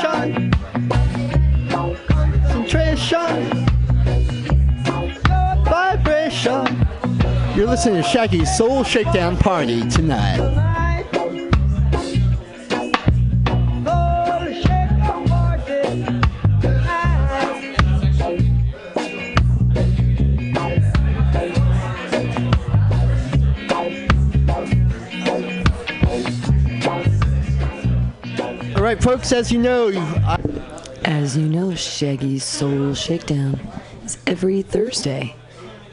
Concentration. Concentration. Vibration. You're listening to Shaggy's Soul Shakedown Party tonight. Folks, as you know, I, As you know, Shaggy's Soul Shakedown is every Thursday.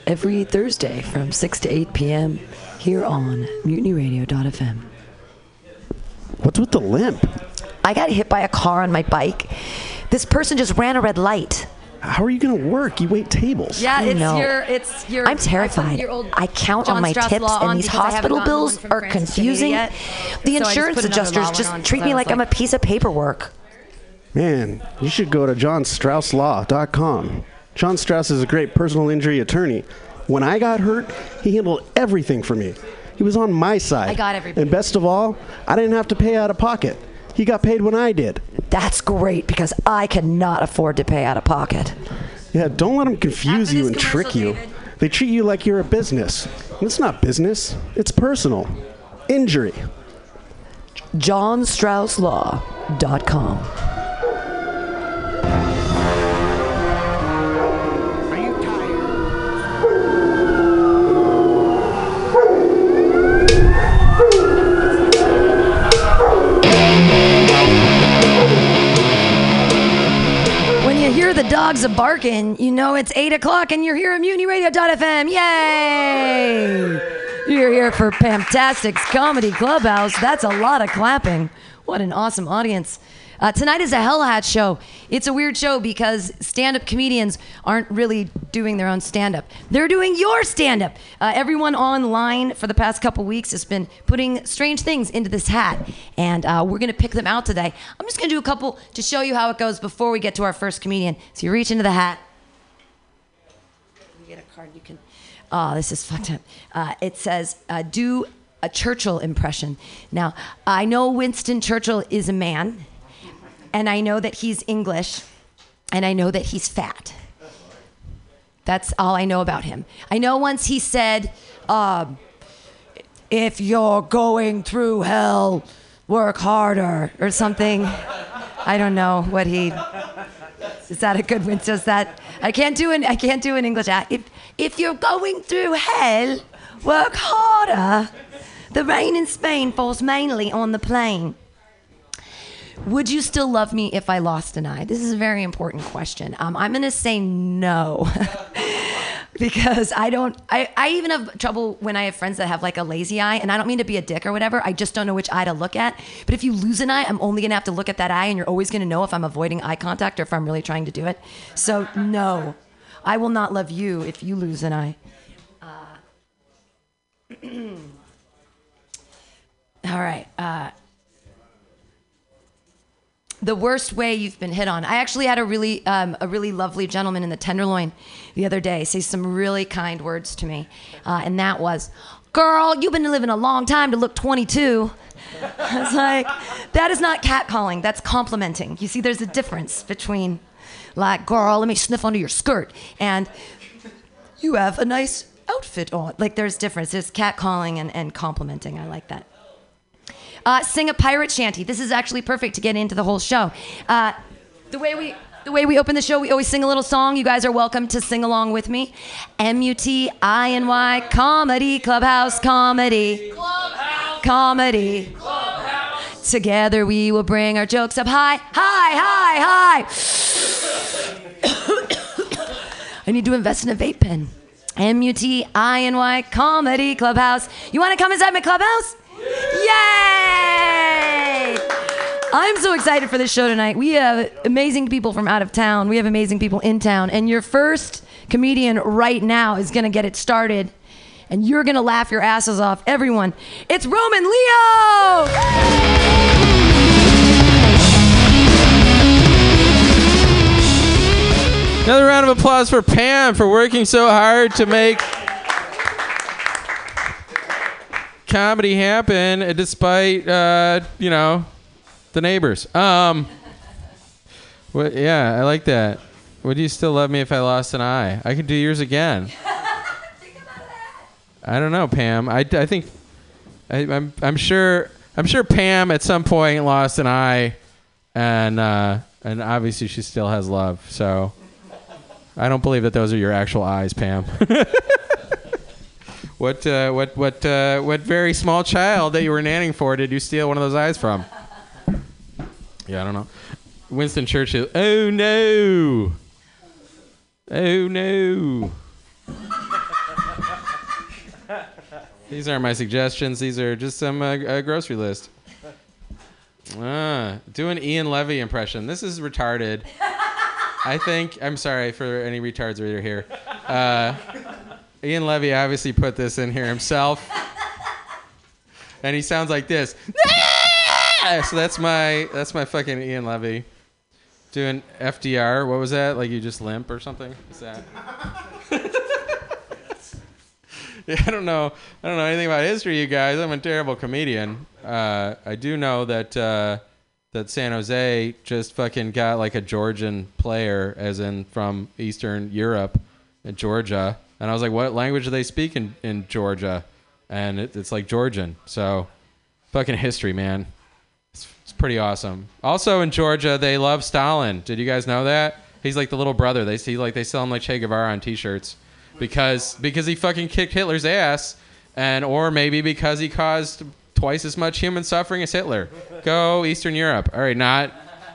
Every Thursday from 6 to 8 p.m. here on mutinyradio.fm. What's with the limp? I got hit by a car on my bike. This person just ran a red light. How are you going to work? You wait tables. Yeah, I it's know. your. It's your. I'm terrified. Your old I count John on my Strauss tips, and these because I haven't hospital bills are Francis confusing. Yet. The So I just insurance adjusters just treat me I was like I'm a piece of paperwork. Man, you should go to johnstrausslaw.com. John Strauss is a great personal injury attorney. When I got hurt, he handled everything for me. He was on my side. I got everybody. And best of all, I didn't have to pay out of pocket. He got paid when I did. That's great because I cannot afford to pay out of pocket. Yeah, don't let them confuse After you and trick you. David. They treat you like you're a business. It's not business, it's personal. Injury. JohnStraussLaw.com. dogs are barking, you know it's 8 o'clock and you're here at MutinyRadio.fm. Yay! You're here for Pamtastic's Comedy Clubhouse. That's a lot of clapping. What an awesome audience. Uh, tonight is a Hell Hat show. It's a weird show because stand up comedians aren't really doing their own stand up. They're doing your stand up. Uh, everyone online for the past couple weeks has been putting strange things into this hat, and uh, we're going to pick them out today. I'm just going to do a couple to show you how it goes before we get to our first comedian. So you reach into the hat. You get a card you can. Oh, this is fucked up. Uh, it says, uh, do a Churchill impression. Now, I know Winston Churchill is a man, and I know that he's English, and I know that he's fat. That's all I know about him. I know once he said, um, if you're going through hell, work harder, or something. I don't know what he. Is that a good one? Does that? I can't do an. I can't do an English. act. If if you're going through hell, work harder. The rain in Spain falls mainly on the plain. Would you still love me if I lost an eye? This is a very important question. Um, I'm going to say no. because I don't, I, I even have trouble when I have friends that have like a lazy eye, and I don't mean to be a dick or whatever. I just don't know which eye to look at. But if you lose an eye, I'm only going to have to look at that eye, and you're always going to know if I'm avoiding eye contact or if I'm really trying to do it. So, no, I will not love you if you lose an eye. Uh, all right. Uh, the worst way you've been hit on. I actually had a really um, a really lovely gentleman in the Tenderloin the other day say some really kind words to me, uh, and that was, "Girl, you've been living a long time to look 22." I was like, that is not catcalling. That's complimenting. You see, there's a difference between, like, "Girl, let me sniff under your skirt," and you have a nice outfit on. Like, there's difference. There's catcalling and, and complimenting. I like that. Uh, sing a pirate shanty. This is actually perfect to get into the whole show. Uh, the way we the way we open the show, we always sing a little song. You guys are welcome to sing along with me. M U T I N Y comedy clubhouse comedy clubhouse comedy. Clubhouse. Together we will bring our jokes up high, high, high, high. I need to invest in a vape pen. M U T I N Y comedy clubhouse. You want to come inside my clubhouse? Yay! I'm so excited for this show tonight. We have amazing people from out of town. We have amazing people in town. And your first comedian right now is going to get it started. And you're going to laugh your asses off. Everyone, it's Roman Leo! Another round of applause for Pam for working so hard to make comedy happen, despite uh, you know the neighbors. Um, What, yeah, I like that. Would you still love me if I lost an eye? I could do yours again. I don't know, Pam. I, I think I, I'm I'm sure I'm sure Pam at some point lost an eye, and uh, and obviously she still has love. So I don't believe that those are your actual eyes, Pam. what uh, what what uh, what very small child that you were nanning for did you steal one of those eyes from? Yeah, I don't know. Winston Churchill. Oh no. Oh no. These aren't my suggestions. These are just some uh, grocery list. Ah, do an Ian Levy impression. This is retarded. I think. I'm sorry for any retards are here. Uh, Ian Levy obviously put this in here himself, and he sounds like this. so that's my that's my fucking Ian Levy. Doing FDR. What was that? Like you just limp or something? Is that? Yeah, I don't know. I don't know anything about history, you guys. I'm a terrible comedian. Uh, I do know that uh, that San Jose just fucking got like a Georgian player, as in from Eastern Europe, in Georgia. And I was like, what language do they speak in, in Georgia? And it, it's like Georgian. So, fucking history, man. It's, it's pretty awesome. Also in Georgia, they love Stalin. Did you guys know that? He's like the little brother. They see like they sell him like Che Guevara on T-shirts because because he fucking kicked Hitler's ass, and or maybe because he caused twice as much human suffering as Hitler. Go Eastern Europe. All right, not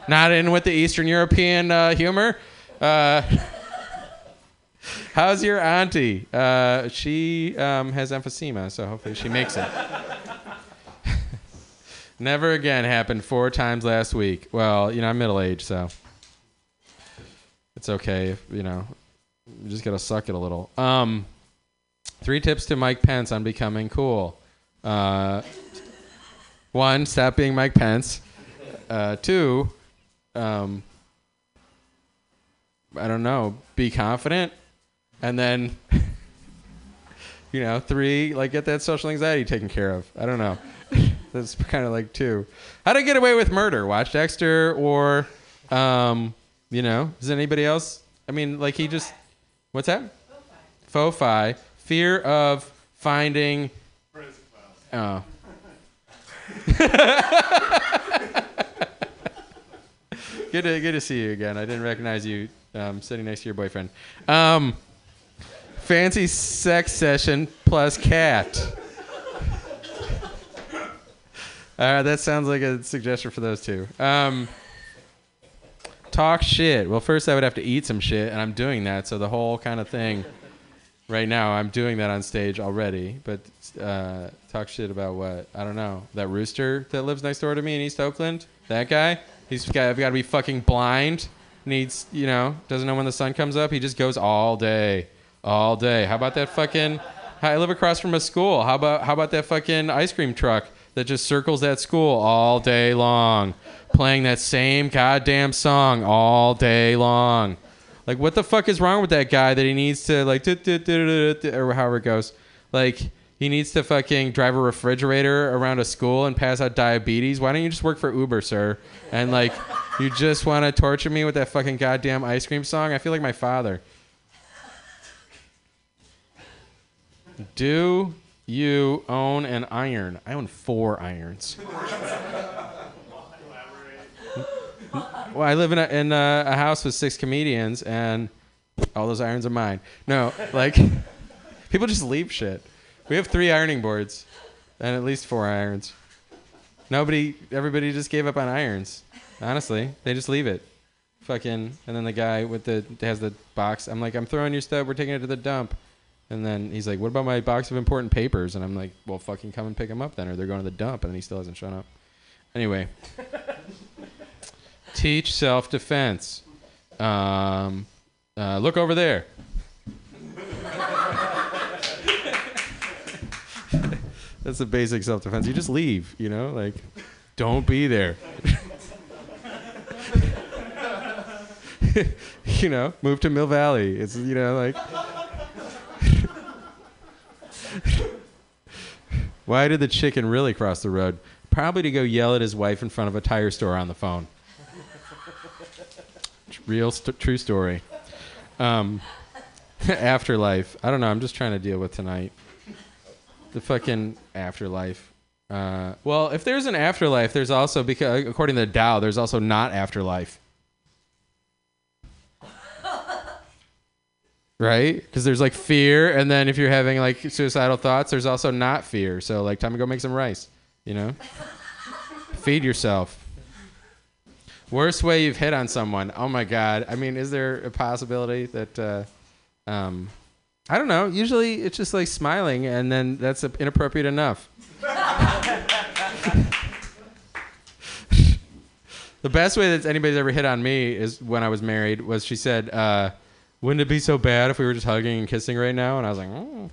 not in with the Eastern European uh, humor. Uh, how's your auntie? Uh, she um, has emphysema, so hopefully she makes it. Never again happened four times last week. Well, you know, I'm middle aged, so it's okay. If, you know, you just gotta suck it a little. Um, three tips to Mike Pence on becoming cool. Uh, one, stop being Mike Pence. Uh, two, um, I don't know, be confident. And then, you know, three, like get that social anxiety taken care of. I don't know. That's kind of like two. How to get away with murder? Watch Dexter or, um, you know, does anybody else? I mean, like he just, what's that? Fofi. Fear of finding. Oh. good to good to see you again. I didn't recognize you um, sitting next to your boyfriend. Um, fancy sex session plus cat. All right, that sounds like a suggestion for those two. Um, talk shit. Well, first I would have to eat some shit, and I'm doing that. So the whole kind of thing. Right now, I'm doing that on stage already. But uh, talk shit about what? I don't know. That rooster that lives next door to me in East Oakland. That guy. He's got, got to be fucking blind. Needs, you know, doesn't know when the sun comes up. He just goes all day, all day. How about that fucking? I live across from a school. How about how about that fucking ice cream truck that just circles that school all day long, playing that same goddamn song all day long? Like, what the fuck is wrong with that guy that he needs to like, or however it goes? Like, he needs to fucking drive a refrigerator around a school and pass out diabetes. Why don't you just work for Uber, sir? And like, you just want to torture me with that fucking goddamn ice cream song? I feel like my father. Do you own an iron? I own four irons. Well, I live in a, in a, a house with six comedians, and all those irons are mine. No, like people just leave shit. We have three ironing boards, and at least four irons. Nobody, everybody just gave up on irons. Honestly, they just leave it. Fucking, and then the guy with the has the box. I'm like, I'm throwing your stuff. We're taking it to the dump. And then he's like, "What about my box of important papers?" And I'm like, "Well, fucking come and pick them up then, or they're going to the dump." And then he still hasn't shown up. Anyway, teach self-defense. Um, uh, look over there. That's the basic self-defense. You just leave, you know, like, don't be there. you know, move to Mill Valley. It's you know like. Why did the chicken really cross the road? Probably to go yell at his wife in front of a tire store on the phone. real st- true story. Um, afterlife. I don't know. I'm just trying to deal with tonight. The fucking afterlife. Uh, well, if there's an afterlife, there's also because according to the Tao, there's also not afterlife. Right? Because there's like fear, and then if you're having like suicidal thoughts, there's also not fear. So like, time to go make some rice. You know, feed yourself. Worst way you've hit on someone. Oh my god. I mean, is there a possibility that? Uh, um, I don't know. Usually, it's just like smiling, and then that's inappropriate enough. the best way that anybody's ever hit on me is when I was married. Was she said, uh, "Wouldn't it be so bad if we were just hugging and kissing right now?" And I was like, oh.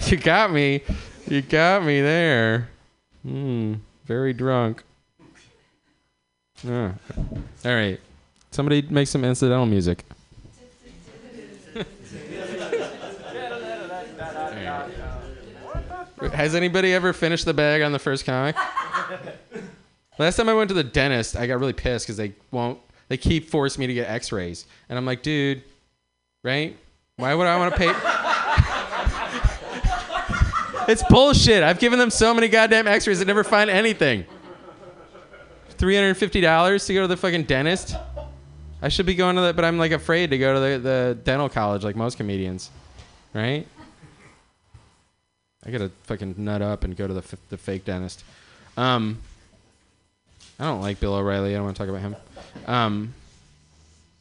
"You got me. You got me there." Hmm. Very drunk. Yeah. All right. Somebody make some incidental music. Has anybody ever finished the bag on the first comic? Last time I went to the dentist, I got really pissed because they won't. They keep forcing me to get X-rays, and I'm like, dude, right? Why would I want to pay? it's bullshit. I've given them so many goddamn X-rays that never find anything. Three hundred and fifty dollars to go to the fucking dentist. I should be going to that, but I'm like afraid to go to the, the dental college like most comedians, right? I gotta fucking nut up and go to the f- the fake dentist. Um, I don't like Bill O'Reilly. I don't want to talk about him. Um,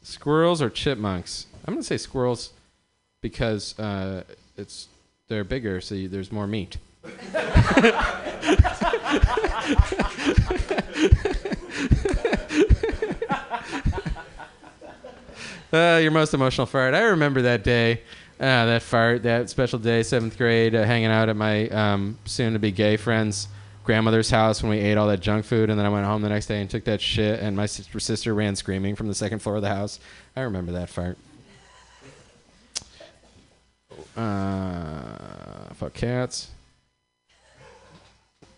squirrels or chipmunks? I'm gonna say squirrels because uh, it's they're bigger, so you, there's more meat. uh, your most emotional fart. I remember that day. Uh, that fart, that special day, seventh grade, uh, hanging out at my um, soon-to-be gay friend's grandmother's house when we ate all that junk food, and then I went home the next day and took that shit, and my sister, ran screaming from the second floor of the house. I remember that fart. Uh, fuck cats.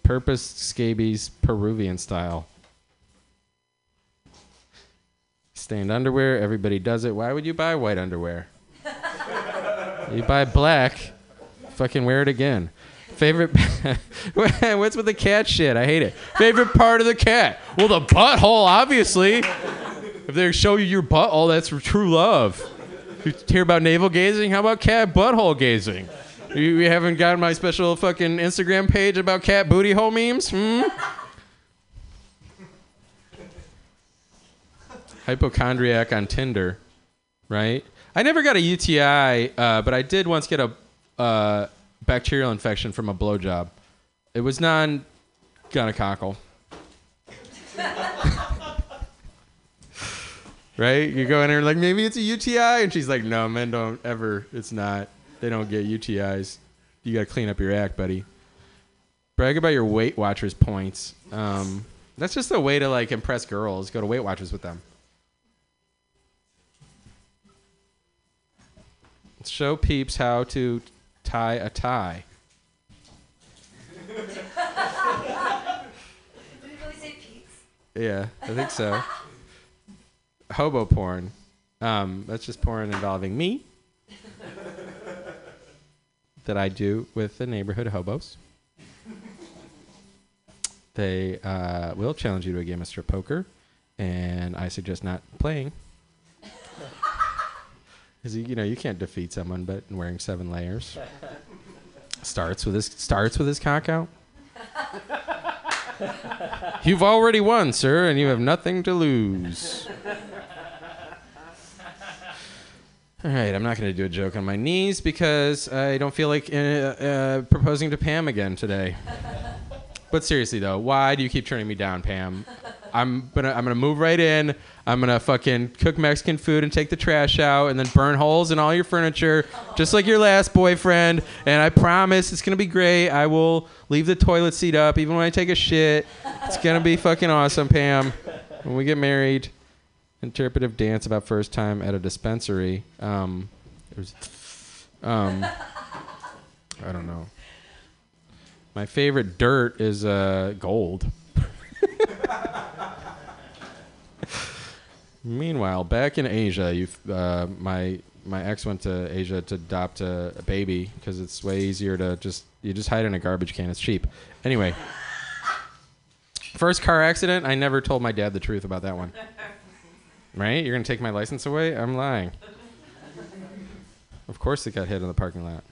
Purpose scabies Peruvian style. Stained underwear. Everybody does it. Why would you buy white underwear? you buy black. Fucking wear it again. Favorite. What's with the cat shit? I hate it. Favorite part of the cat? Well, the butthole, obviously. If they show you your butthole, that's true love. You hear about navel gazing? How about cat butthole gazing? You, you haven't gotten my special fucking Instagram page about cat booty hole memes? Hmm? Hypochondriac on Tinder, right? I never got a UTI, uh, but I did once get a uh, bacterial infection from a blowjob. It was non gonococcal. right? You go in there like maybe it's a UTI, and she's like, "No, men don't ever. It's not. They don't get UTIs. You got to clean up your act, buddy." Brag about your Weight Watchers points. Um, that's just a way to like impress girls. Go to Weight Watchers with them. Show peeps how to tie a tie. Yeah, I think so. Hobo porn. Um, that's just porn involving me that I do with the neighborhood hobos. They uh, will challenge you to a game of strip poker, and I suggest not playing. Because you know you can't defeat someone but wearing seven layers. starts with his starts with his cock out. You've already won, sir, and you have nothing to lose. All right, I'm not going to do a joke on my knees because I don't feel like uh, uh, proposing to Pam again today. But seriously though, why do you keep turning me down, Pam? I'm gonna I'm gonna move right in. I'm gonna fucking cook Mexican food and take the trash out and then burn holes in all your furniture, just like your last boyfriend. And I promise it's gonna be great. I will leave the toilet seat up even when I take a shit. It's gonna be fucking awesome, Pam. When we get married, interpretive dance about first time at a dispensary. Um, it was, um, I don't know. My favorite dirt is uh, gold. Meanwhile, back in Asia, you uh, my my ex went to Asia to adopt a, a baby because it's way easier to just you just hide in a garbage can. It's cheap. Anyway, first car accident. I never told my dad the truth about that one. Right? You're gonna take my license away? I'm lying. Of course, it got hit in the parking lot.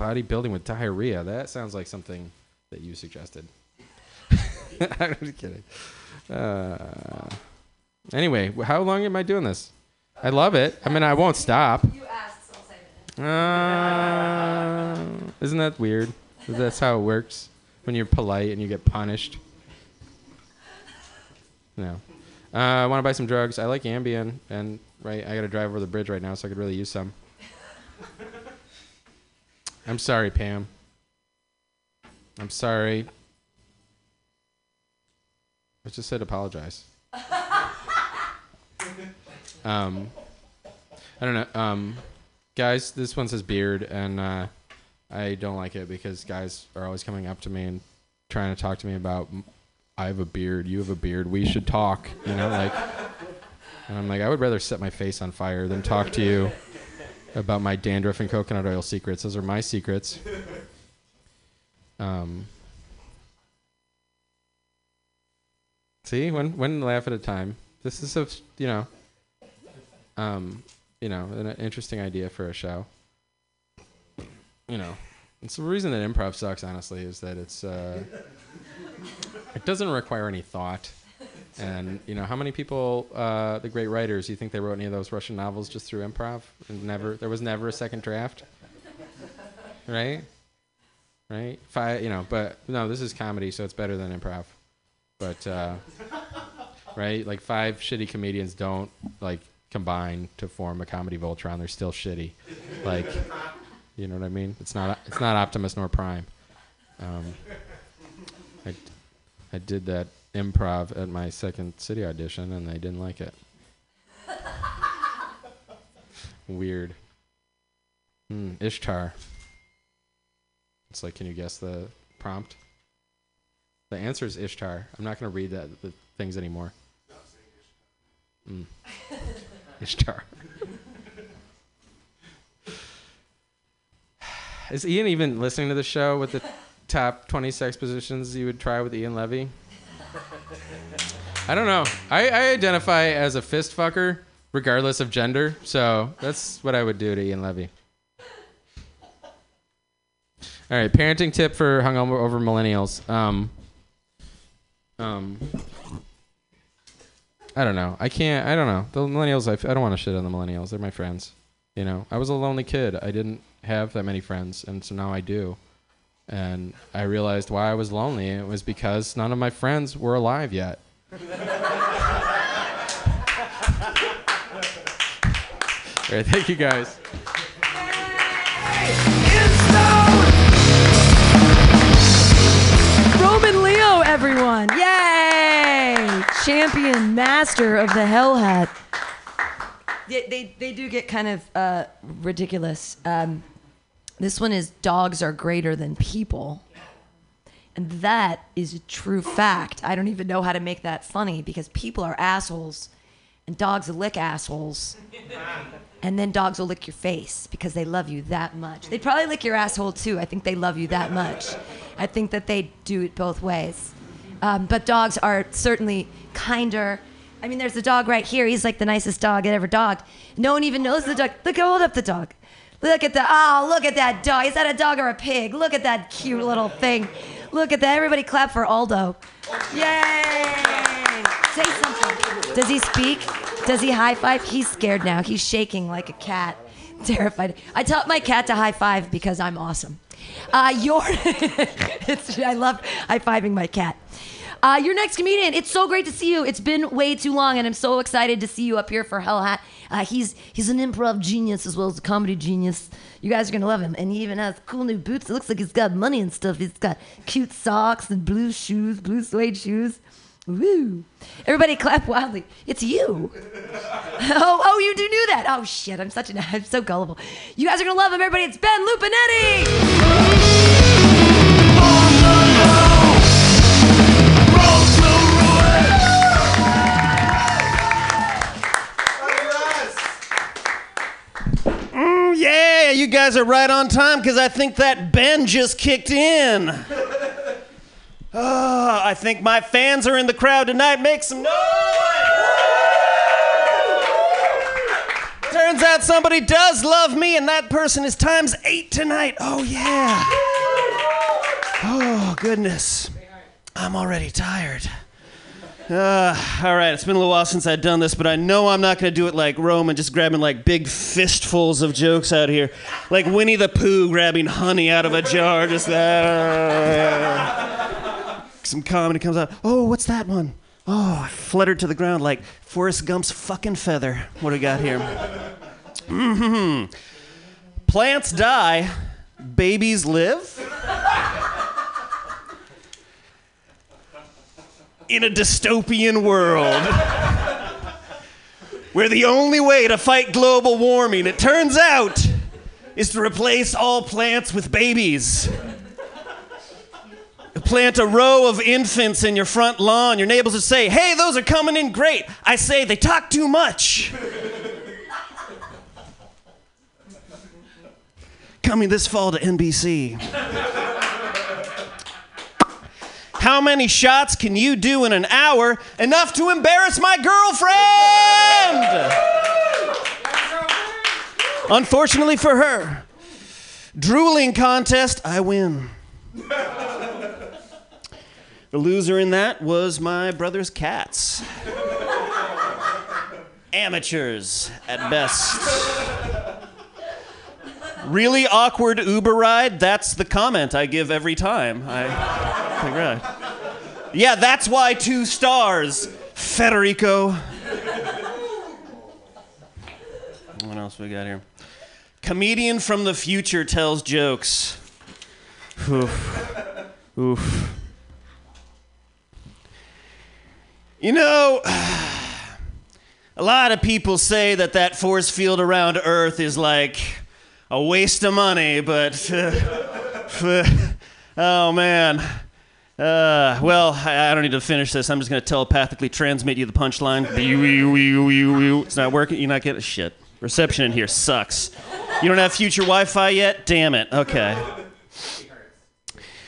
Bodybuilding with diarrhea. That sounds like something that you suggested. I'm just kidding. Uh, anyway, how long am I doing this? I love it. I mean, I won't stop. You asked, so I'll say it. Uh, isn't that weird? That's how it works when you're polite and you get punished. No. Uh, I want to buy some drugs. I like Ambien, and right, I got to drive over the bridge right now, so I could really use some. I'm sorry, Pam. I'm sorry. I just said apologize. um, I don't know. Um, guys, this one says beard, and uh, I don't like it because guys are always coming up to me and trying to talk to me about I have a beard, you have a beard, we should talk. You know, like, and I'm like, I would rather set my face on fire than talk to you about my dandruff and coconut oil secrets. Those are my secrets. Um, see, one one laugh at a time. This is a you know, um, you know, an interesting idea for a show. You know, it's the reason that improv sucks. Honestly, is that it's uh, it doesn't require any thought. And you know, how many people, uh, the great writers, you think they wrote any of those Russian novels just through improv? And never, there was never a second draft, right? Right? Five, you know, but no, this is comedy, so it's better than improv. But uh, right, like five shitty comedians don't like combine to form a comedy Voltron. They're still shitty. Like, you know what I mean? It's not, it's not Optimus nor Prime. Um, I, I did that improv at my second city audition and they didn't like it. Weird. Hmm, Ishtar. It's like, can you guess the prompt? The answer is Ishtar. I'm not going to read that the things anymore. Mm. Ishtar. Is Ian even listening to the show with the top 20 sex positions you would try with Ian Levy? I don't know. I, I identify as a fist fucker, regardless of gender. So that's what I would do to Ian Levy. All right, parenting tip for hungover over millennials. Um, um, I don't know. I can't. I don't know. The millennials. I, don't want to shit on the millennials. They're my friends. You know, I was a lonely kid. I didn't have that many friends, and so now I do. And I realized why I was lonely. It was because none of my friends were alive yet. All right, thank you guys. Roman Leo, everyone. Yay! Champion master of the Hell Hat. They, they, they do get kind of uh, ridiculous. Um, this one is dogs are greater than people. And that is a true fact. I don't even know how to make that funny because people are assholes and dogs lick assholes. And then dogs will lick your face because they love you that much. They'd probably lick your asshole too. I think they love you that much. I think that they do it both ways. Um, but dogs are certainly kinder. I mean, there's a dog right here. He's like the nicest dog I ever dogged. No one even knows the dog. Look, hold up the dog. Look at the, oh, look at that dog. Is that a dog or a pig? Look at that cute little thing. Look at that. Everybody clap for Aldo. Yay! Say something. Does he speak? Does he high five? He's scared now. He's shaking like a cat. Terrified. I taught my cat to high five because I'm awesome. Uh, your, I love high fiving my cat. Uh, your next comedian, it's so great to see you. It's been way too long, and I'm so excited to see you up here for Hell Hat. Uh, he's he's an improv genius as well as a comedy genius. You guys are gonna love him, and he even has cool new boots. It looks like he's got money and stuff. He's got cute socks and blue shoes, blue suede shoes. Woo! Everybody clap wildly. It's you. Oh, oh, you do knew that. Oh shit! I'm such an I'm so gullible. You guys are gonna love him, everybody. It's Ben Lupinetti. You guys are right on time because I think that Ben just kicked in. Oh, I think my fans are in the crowd tonight. Make some noise! Turns out somebody does love me, and that person is times eight tonight. Oh, yeah. Oh, goodness. I'm already tired. Uh, all right, it's been a little while since I've done this, but I know I'm not going to do it like Roman, just grabbing like big fistfuls of jokes out here. Like Winnie the Pooh grabbing honey out of a jar, just uh, Some comedy comes out. Oh, what's that one? Oh, I fluttered to the ground like Forrest Gump's fucking feather. What do we got here? hmm Plants die, babies live. In a dystopian world where the only way to fight global warming, it turns out, is to replace all plants with babies. Plant a row of infants in your front lawn. Your neighbors will say, Hey, those are coming in great. I say, They talk too much. Coming this fall to NBC. How many shots can you do in an hour? Enough to embarrass my girlfriend! Unfortunately for her, drooling contest, I win. The loser in that was my brother's cats. Amateurs at best. Really awkward Uber ride? That's the comment I give every time. I. Yeah, that's why two stars, Federico. What else we got here? Comedian from the future tells jokes. Oof. Oof. You know, a lot of people say that that force field around Earth is like a waste of money, but oh man. Uh, well, I, I don't need to finish this. I'm just going to telepathically transmit you the punchline. It's not working. You're not getting shit. Reception in here sucks. You don't have future Wi-Fi yet? Damn it. Okay.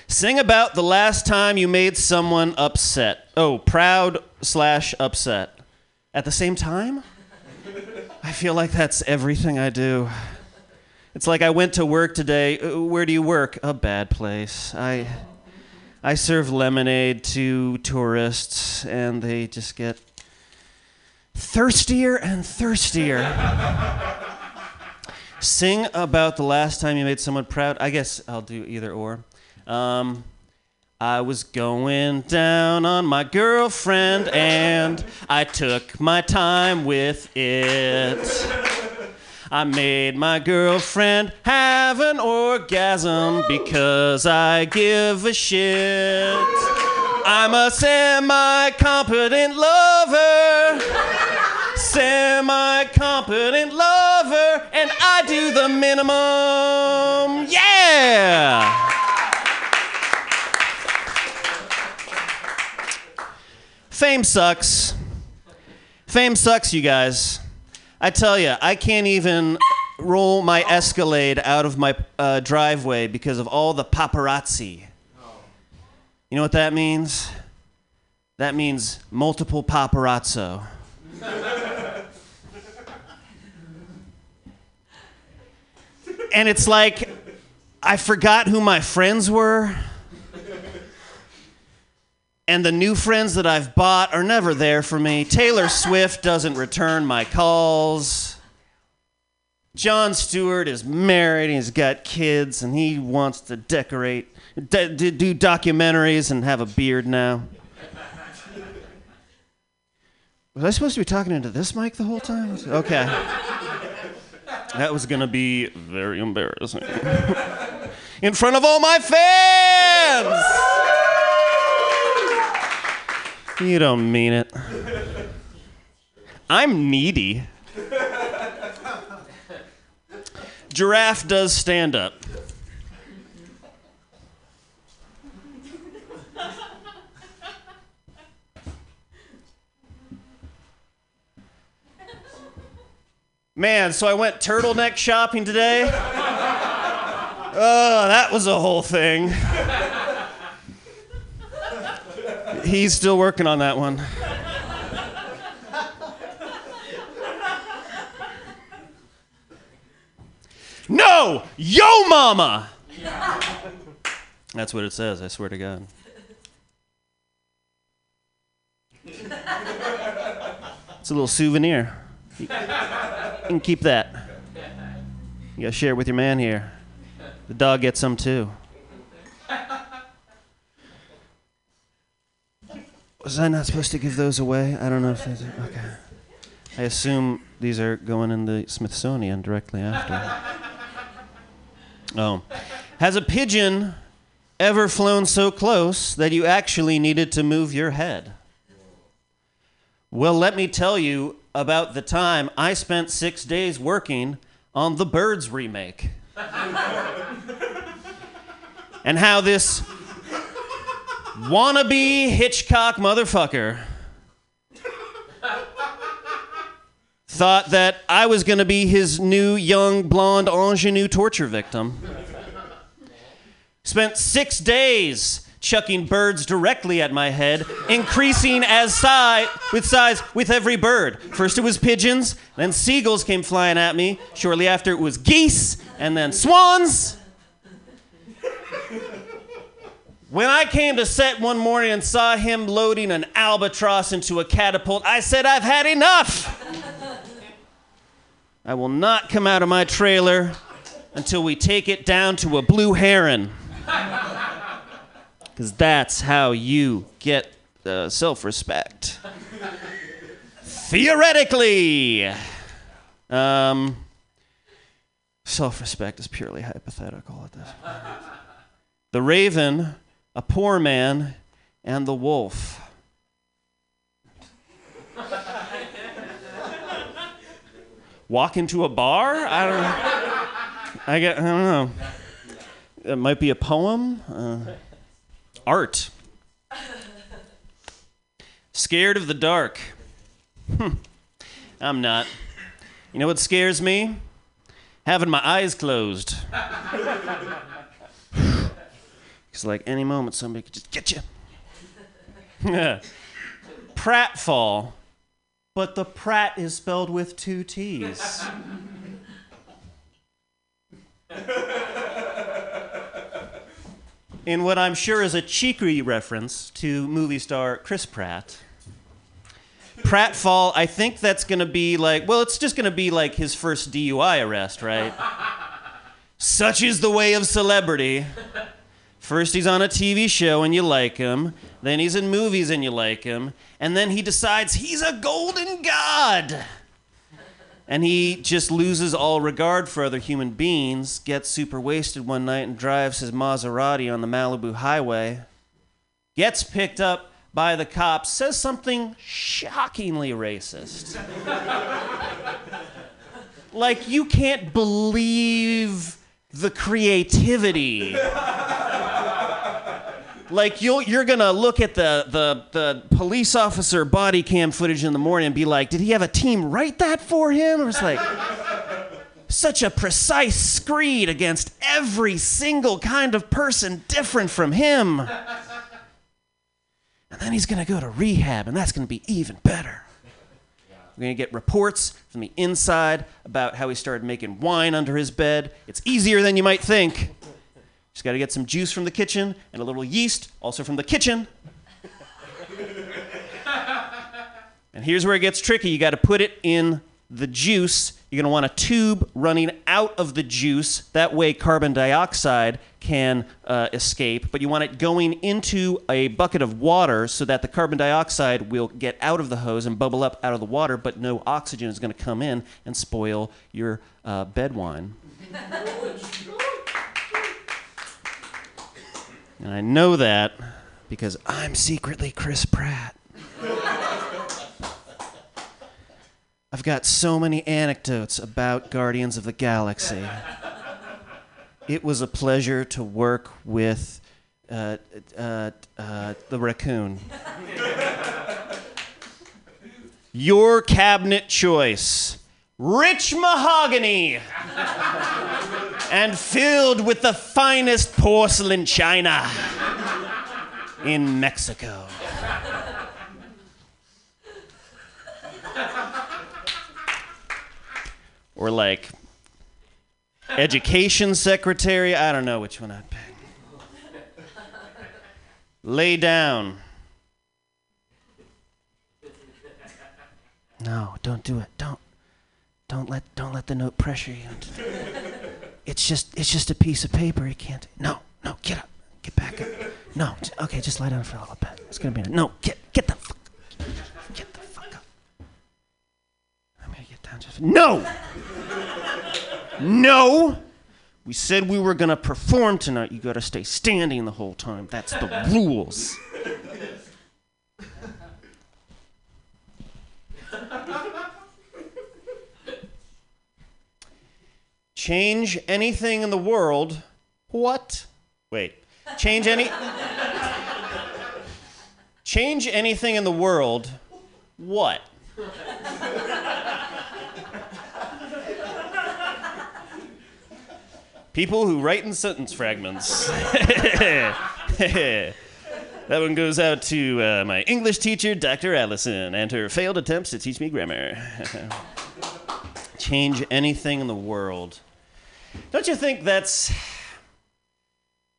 Sing about the last time you made someone upset. Oh, proud slash upset. At the same time? I feel like that's everything I do. It's like I went to work today. Uh, Where do you work? A bad place. I I serve lemonade to tourists and they just get thirstier and thirstier. Sing about the last time you made someone proud. I guess I'll do either or. Um, I was going down on my girlfriend and I took my time with it. I made my girlfriend have an orgasm because I give a shit. I'm a semi competent lover. Semi competent lover, and I do the minimum. Yeah! Fame sucks. Fame sucks, you guys. I tell you, I can't even roll my Escalade out of my uh, driveway because of all the paparazzi. You know what that means? That means multiple paparazzo. and it's like, I forgot who my friends were. And the new friends that I've bought are never there for me. Taylor Swift doesn't return my calls. Jon Stewart is married, he's got kids, and he wants to decorate, d- d- do documentaries, and have a beard now. Was I supposed to be talking into this mic the whole time? Okay. That was gonna be very embarrassing. In front of all my fans! You don't mean it. I'm needy. Giraffe does stand up. Man, so I went turtleneck shopping today. Oh, that was a whole thing. He's still working on that one. No! Yo mama! That's what it says, I swear to God. It's a little souvenir. You can keep that. You gotta share it with your man here. The dog gets some too. Was I not supposed to give those away? I don't know if these are. Okay. I assume these are going in the Smithsonian directly after. Oh. Has a pigeon ever flown so close that you actually needed to move your head? Well, let me tell you about the time I spent six days working on the Birds remake. and how this wannabe Hitchcock motherfucker thought that I was going to be his new young blonde ingenue torture victim. Spent six days chucking birds directly at my head, increasing as size with size with every bird. First it was pigeons, then seagulls came flying at me. Shortly after it was geese, and then swans. When I came to set one morning and saw him loading an albatross into a catapult, I said, I've had enough. I will not come out of my trailer until we take it down to a blue heron. Because that's how you get uh, self respect. Theoretically. Um, self respect is purely hypothetical at this point. The raven, a poor man, and the wolf. Walk into a bar? I don't. I get. I don't know. It might be a poem. Uh, art. Scared of the dark. Hmm. I'm not. You know what scares me? Having my eyes closed. Like, any moment somebody could just get you. Pratfall. But the Pratt is spelled with two T's. in what I'm sure is a cheeky reference to movie star Chris Pratt. Pratfall, I think that's going to be like, well, it's just going to be like his first DUI arrest, right? Such is the way of celebrity. First, he's on a TV show and you like him. Then, he's in movies and you like him. And then he decides he's a golden god. And he just loses all regard for other human beings, gets super wasted one night, and drives his Maserati on the Malibu highway. Gets picked up by the cops, says something shockingly racist. like, you can't believe the creativity. like you'll, you're gonna look at the, the, the police officer body cam footage in the morning and be like, did he have a team write that for him? Or it's like such a precise screed against every single kind of person different from him. And then he's gonna go to rehab, and that's gonna be even better. We're gonna get reports from the inside about how he started making wine under his bed. It's easier than you might think. Just got to get some juice from the kitchen and a little yeast, also from the kitchen. and here's where it gets tricky you got to put it in the juice. You're going to want a tube running out of the juice. That way, carbon dioxide can uh, escape. But you want it going into a bucket of water so that the carbon dioxide will get out of the hose and bubble up out of the water, but no oxygen is going to come in and spoil your uh, bed wine. And I know that because I'm secretly Chris Pratt. I've got so many anecdotes about Guardians of the Galaxy. It was a pleasure to work with uh, uh, uh, the raccoon. Your cabinet choice rich mahogany and filled with the finest porcelain china in Mexico. Or like education secretary. I don't know which one I'd pick. Lay down. No, don't do it. Don't. Don't let don't let the note pressure you. It's just it's just a piece of paper. You can't. No, no, get up. Get back up. No, okay, just lie down for a little bit. It's gonna be no. Get get the fuck. Just. No. No. We said we were gonna perform tonight. You gotta stay standing the whole time. That's the rules. Change anything in the world. What? Wait. Change any. Change anything in the world. What? People who write in sentence fragments. that one goes out to uh, my English teacher, Dr. Allison, and her failed attempts to teach me grammar. Change anything in the world. Don't you think that's.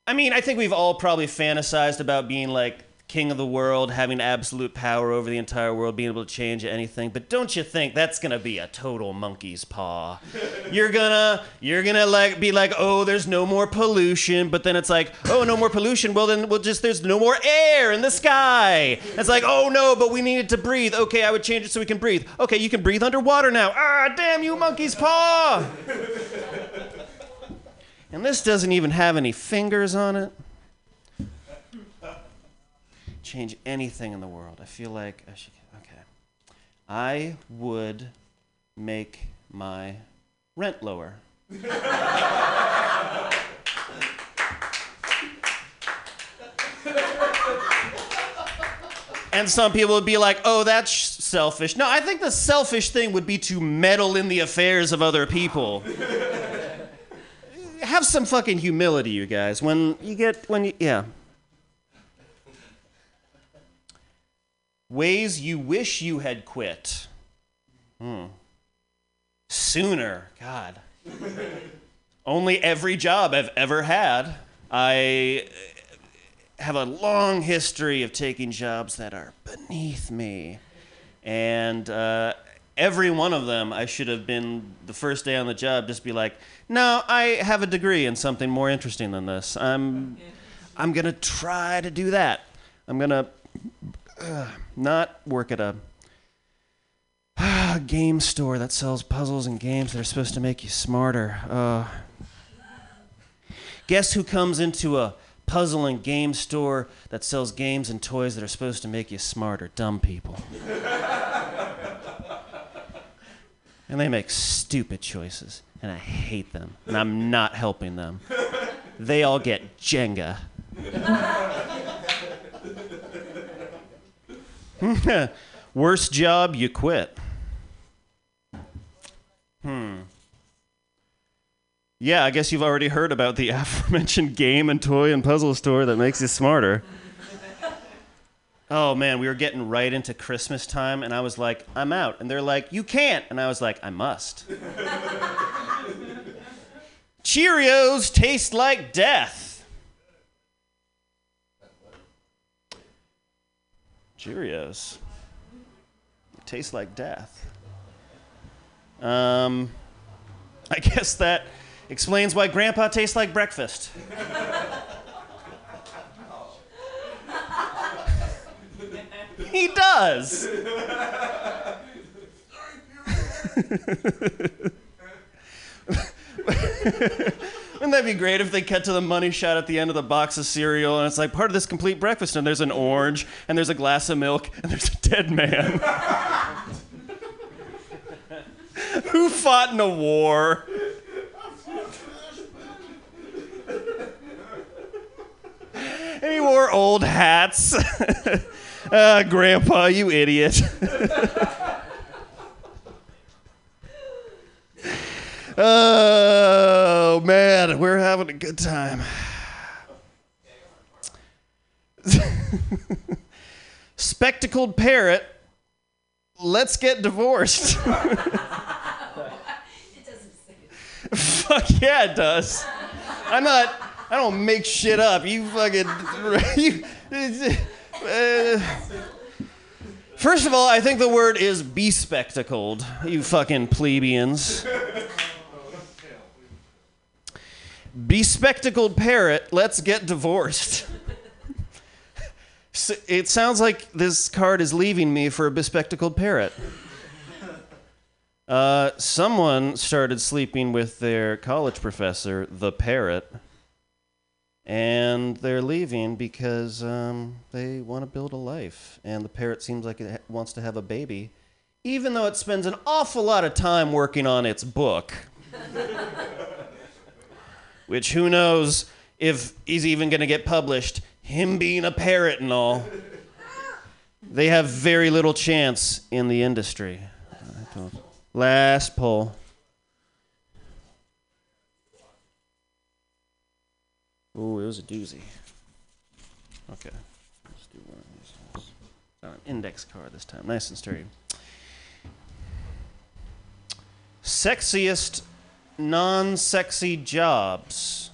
I mean, I think we've all probably fantasized about being like king of the world, having absolute power over the entire world, being able to change anything. But don't you think that's gonna be a total monkey's paw? You're gonna, you're gonna like be like, oh, there's no more pollution, but then it's like, oh, no more pollution. Well, then we'll just there's no more air in the sky. It's like, oh no, but we needed to breathe. Okay, I would change it so we can breathe. Okay, you can breathe underwater now. Ah, damn you, monkey's paw. And this doesn't even have any fingers on it. Change anything in the world. I feel like I should. Okay. I would make my rent lower. And some people would be like, oh, that's selfish. No, I think the selfish thing would be to meddle in the affairs of other people have some fucking humility, you guys. When you get when you yeah. Ways you wish you had quit. Hmm. Sooner, God. Only every job I've ever had. I have a long history of taking jobs that are beneath me. And uh, every one of them, I should have been the first day on the job, just be like, no, I have a degree in something more interesting than this. I'm, I'm gonna try to do that. I'm gonna uh, not work at a uh, game store that sells puzzles and games that are supposed to make you smarter. Uh, guess who comes into a puzzle and game store that sells games and toys that are supposed to make you smarter? Dumb people. and they make stupid choices and I hate them, and I'm not helping them. They all get Jenga. Worst job, you quit. Hmm. Yeah, I guess you've already heard about the aforementioned game and toy and puzzle store that makes you smarter. Oh man, we were getting right into Christmas time, and I was like, I'm out. And they're like, You can't. And I was like, I must. Cheerios taste like death. Cheerios Tastes like death. Um, I guess that explains why Grandpa tastes like breakfast. he does. Wouldn't that be great if they cut to the money shot at the end of the box of cereal and it's like part of this complete breakfast and there's an orange and there's a glass of milk and there's a dead man? Who fought in a war? And he wore old hats. uh, Grandpa, you idiot. Oh man, we're having a good time. Spectacled parrot, let's get divorced. Fuck yeah, it does. I'm not. I don't make shit up. You fucking. You, uh, first of all, I think the word is bespectacled. You fucking plebeians. Bespectacled parrot, let's get divorced. So it sounds like this card is leaving me for a bespectacled parrot. Uh, someone started sleeping with their college professor, the parrot, and they're leaving because um, they want to build a life. And the parrot seems like it ha- wants to have a baby, even though it spends an awful lot of time working on its book. Which who knows if he's even going to get published, him being a parrot and all. They have very little chance in the industry. Last poll. Ooh, it was a doozy. Okay. Let's do one of these. ones. An index card this time. Nice and sturdy. Sexiest non sexy jobs.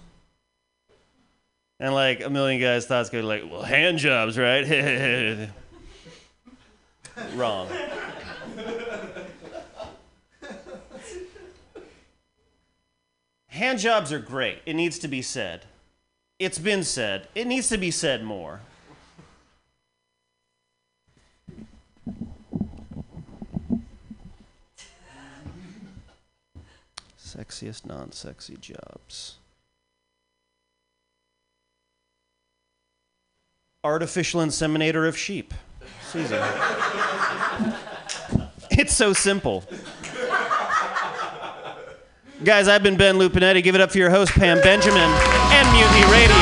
And like a million guys thought it's going to be like, well, hand jobs, right? Wrong. Hand jobs are great. It needs to be said. It's been said. It needs to be said more. Sexiest non sexy jobs. Artificial inseminator of sheep. It's so simple. Guys, I've been Ben Lupinetti. Give it up for your host, Pam Benjamin, and Mutiny Radio.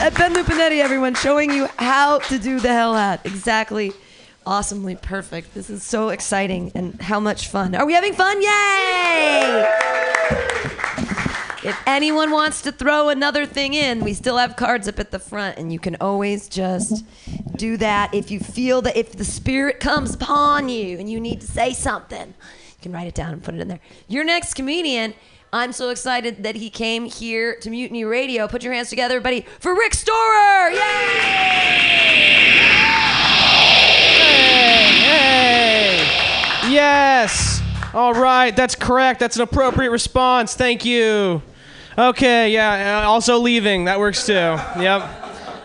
Ben Ben Lupinetti, everyone, showing you how to do the hell hat. Exactly. Awesomely perfect. This is so exciting and how much fun. Are we having fun? Yay! If anyone wants to throw another thing in, we still have cards up at the front, and you can always just do that. If you feel that if the spirit comes upon you and you need to say something, you can write it down and put it in there. Your next comedian, I'm so excited that he came here to Mutiny Radio. Put your hands together, everybody, for Rick Storer! Yes! All right, that's correct. That's an appropriate response. Thank you. Okay, yeah, uh, also leaving. That works too. Yep.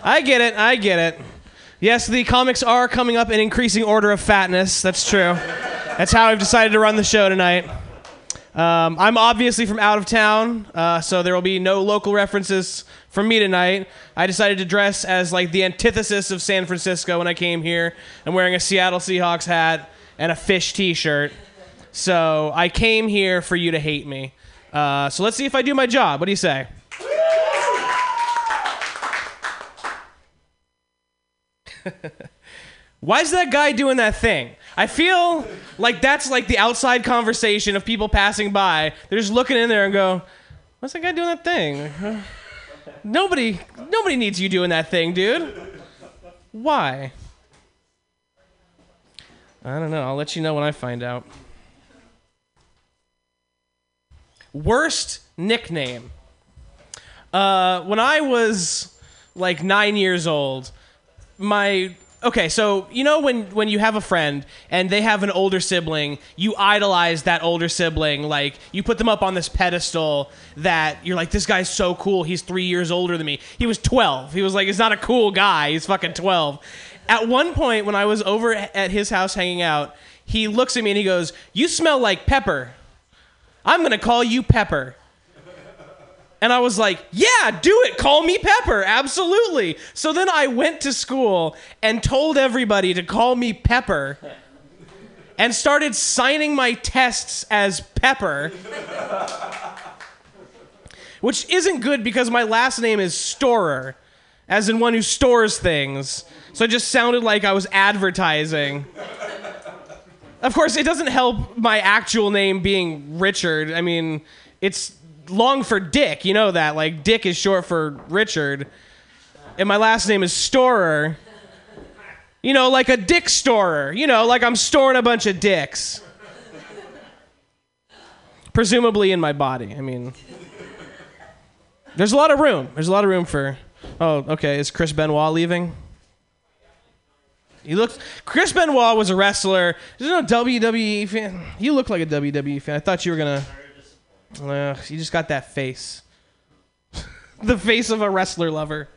I get it. I get it. Yes, the comics are coming up in increasing order of fatness. That's true. That's how I've decided to run the show tonight. Um, I'm obviously from out of town, uh, so there will be no local references from me tonight. I decided to dress as like the antithesis of San Francisco when I came here. I'm wearing a Seattle Seahawks hat and a fish T-shirt. So I came here for you to hate me. Uh, so let's see if I do my job. What do you say? Why is that guy doing that thing? I feel like that's like the outside conversation of people passing by. They're just looking in there and go, "What's that guy doing that thing?" Nobody, nobody needs you doing that thing, dude. Why? I don't know. I'll let you know when I find out. Worst nickname. Uh, when I was like nine years old, my okay so you know when when you have a friend and they have an older sibling you idolize that older sibling like you put them up on this pedestal that you're like this guy's so cool. He's three years older than me. He was 12 he was like he's not a cool guy. He's fucking 12 at one point when i was over at his house hanging out he looks at me and he goes you smell like pepper. I'm gonna call you pepper and I was like, yeah, do it. Call me Pepper. Absolutely. So then I went to school and told everybody to call me Pepper and started signing my tests as Pepper. Which isn't good because my last name is Storer, as in one who stores things. So it just sounded like I was advertising. Of course, it doesn't help my actual name being Richard. I mean, it's long for Dick. You know that. Like, Dick is short for Richard. And my last name is Storer. You know, like a dick storer. You know, like I'm storing a bunch of dicks. Presumably in my body. I mean, there's a lot of room. There's a lot of room for. Oh, okay. Is Chris Benoit leaving? He looks. Chris Benoit was a wrestler. There's no WWE fan. You look like a WWE fan. I thought you were gonna. Ugh, you just got that face. the face of a wrestler lover.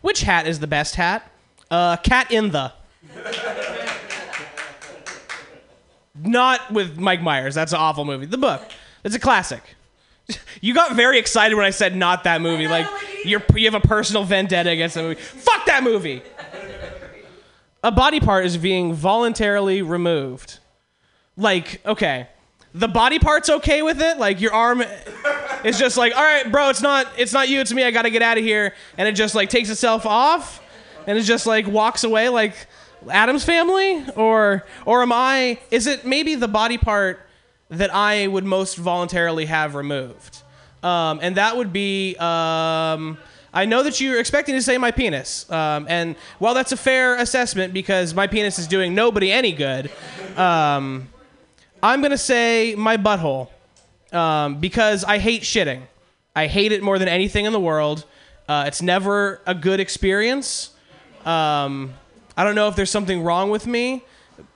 Which hat is the best hat? Uh, cat in the. Not with Mike Myers. That's an awful movie. The book. It's a classic. You got very excited when I said not that movie. Like you're you have a personal vendetta against that movie. Fuck that movie. A body part is being voluntarily removed. Like, okay. The body part's okay with it. Like your arm is just like, all right, bro, it's not it's not you, it's me. I gotta get out of here. And it just like takes itself off and it just like walks away like Addams Family? Or or am I is it maybe the body part that I would most voluntarily have removed? Um, and that would be um, I know that you're expecting to say my penis. Um, and while that's a fair assessment because my penis is doing nobody any good, um, I'm going to say my butthole um, because I hate shitting. I hate it more than anything in the world. Uh, it's never a good experience. Um, I don't know if there's something wrong with me.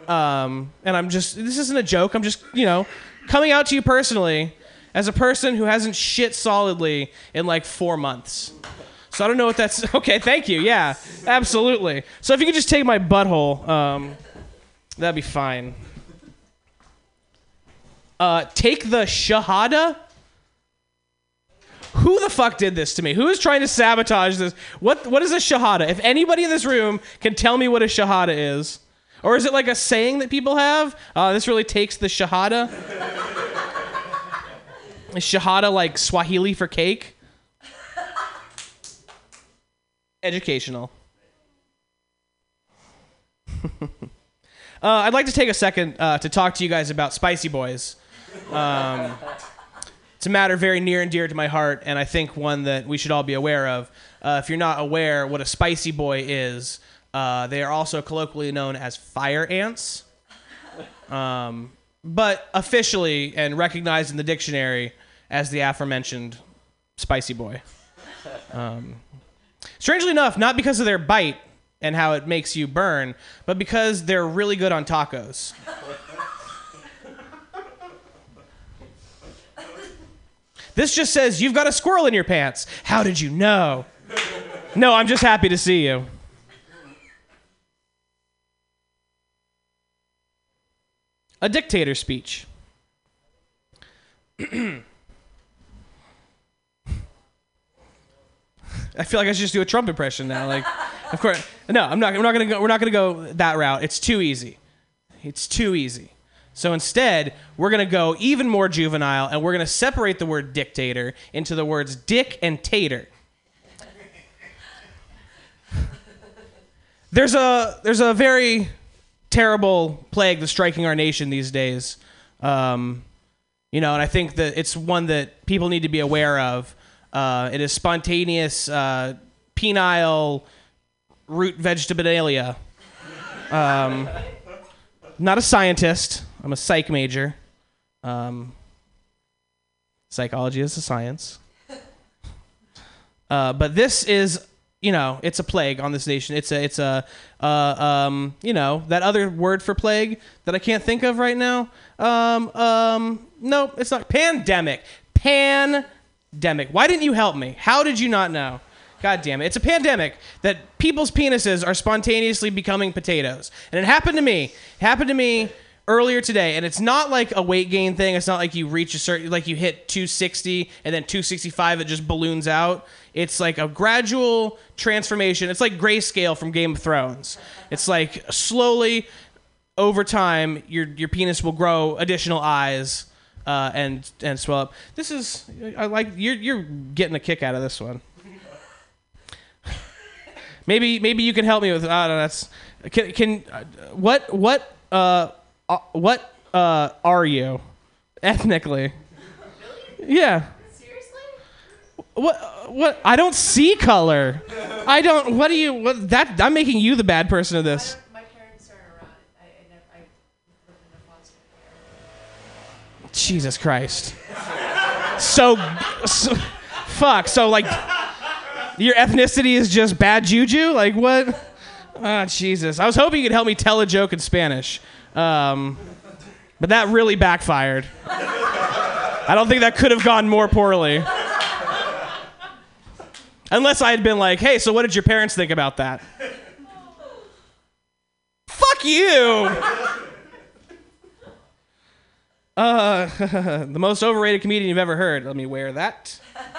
Um, and I'm just, this isn't a joke. I'm just, you know, coming out to you personally as a person who hasn't shit solidly in like four months. So I don't know what that's. Okay, thank you. Yeah, absolutely. So if you could just take my butthole, um, that'd be fine. Uh, take the shahada. Who the fuck did this to me? Who is trying to sabotage this? What What is a shahada? If anybody in this room can tell me what a shahada is, or is it like a saying that people have? Uh, this really takes the shahada. Is shahada like Swahili for cake? Educational. uh, I'd like to take a second uh, to talk to you guys about Spicy Boys. Um, it's a matter very near and dear to my heart, and I think one that we should all be aware of. Uh, if you're not aware what a spicy boy is, uh, they are also colloquially known as fire ants. Um, but officially and recognized in the dictionary as the aforementioned spicy boy. Um, strangely enough, not because of their bite and how it makes you burn, but because they're really good on tacos. This just says you've got a squirrel in your pants. How did you know? No, I'm just happy to see you. A dictator speech. I feel like I should just do a Trump impression now. Like, of course, no, I'm not. We're not gonna go. We're not gonna go that route. It's too easy. It's too easy. So instead, we're gonna go even more juvenile, and we're gonna separate the word dictator into the words dick and tater. There's a there's a very terrible plague that's striking our nation these days. Um, you know, and I think that it's one that people need to be aware of. Uh, it is spontaneous uh, penile root vegetabilia. Um, not a scientist. I'm a psych major. Um, psychology is a science. Uh, but this is, you know, it's a plague on this nation. It's a, it's a, uh, um, you know, that other word for plague that I can't think of right now. Um, um, no, it's not pandemic. Pandemic. Why didn't you help me? How did you not know? God damn it. It's a pandemic that people's penises are spontaneously becoming potatoes. And it happened to me. It happened to me earlier today. And it's not like a weight gain thing. It's not like you reach a certain, like you hit 260 and then 265, it just balloons out. It's like a gradual transformation. It's like greyscale from Game of Thrones. It's like slowly over time, your, your penis will grow additional eyes. Uh, and and swell up. This is I like you're you're getting a kick out of this one. Maybe maybe you can help me with. I don't know. That's can can uh, what what uh, uh what uh are you ethnically? Yeah. Seriously? What what I don't see color. I don't what do you what that I'm making you the bad person of this. My parents are around. I, I, never, I lived in a foster care. Jesus Christ. So, so fuck. So like your ethnicity is just bad juju? Like what? Ah, Jesus. I was hoping you could help me tell a joke in Spanish. Um, but that really backfired. I don't think that could have gone more poorly. Unless I had been like, hey, so what did your parents think about that? Fuck you! Uh, the most overrated comedian you've ever heard. Let me wear that.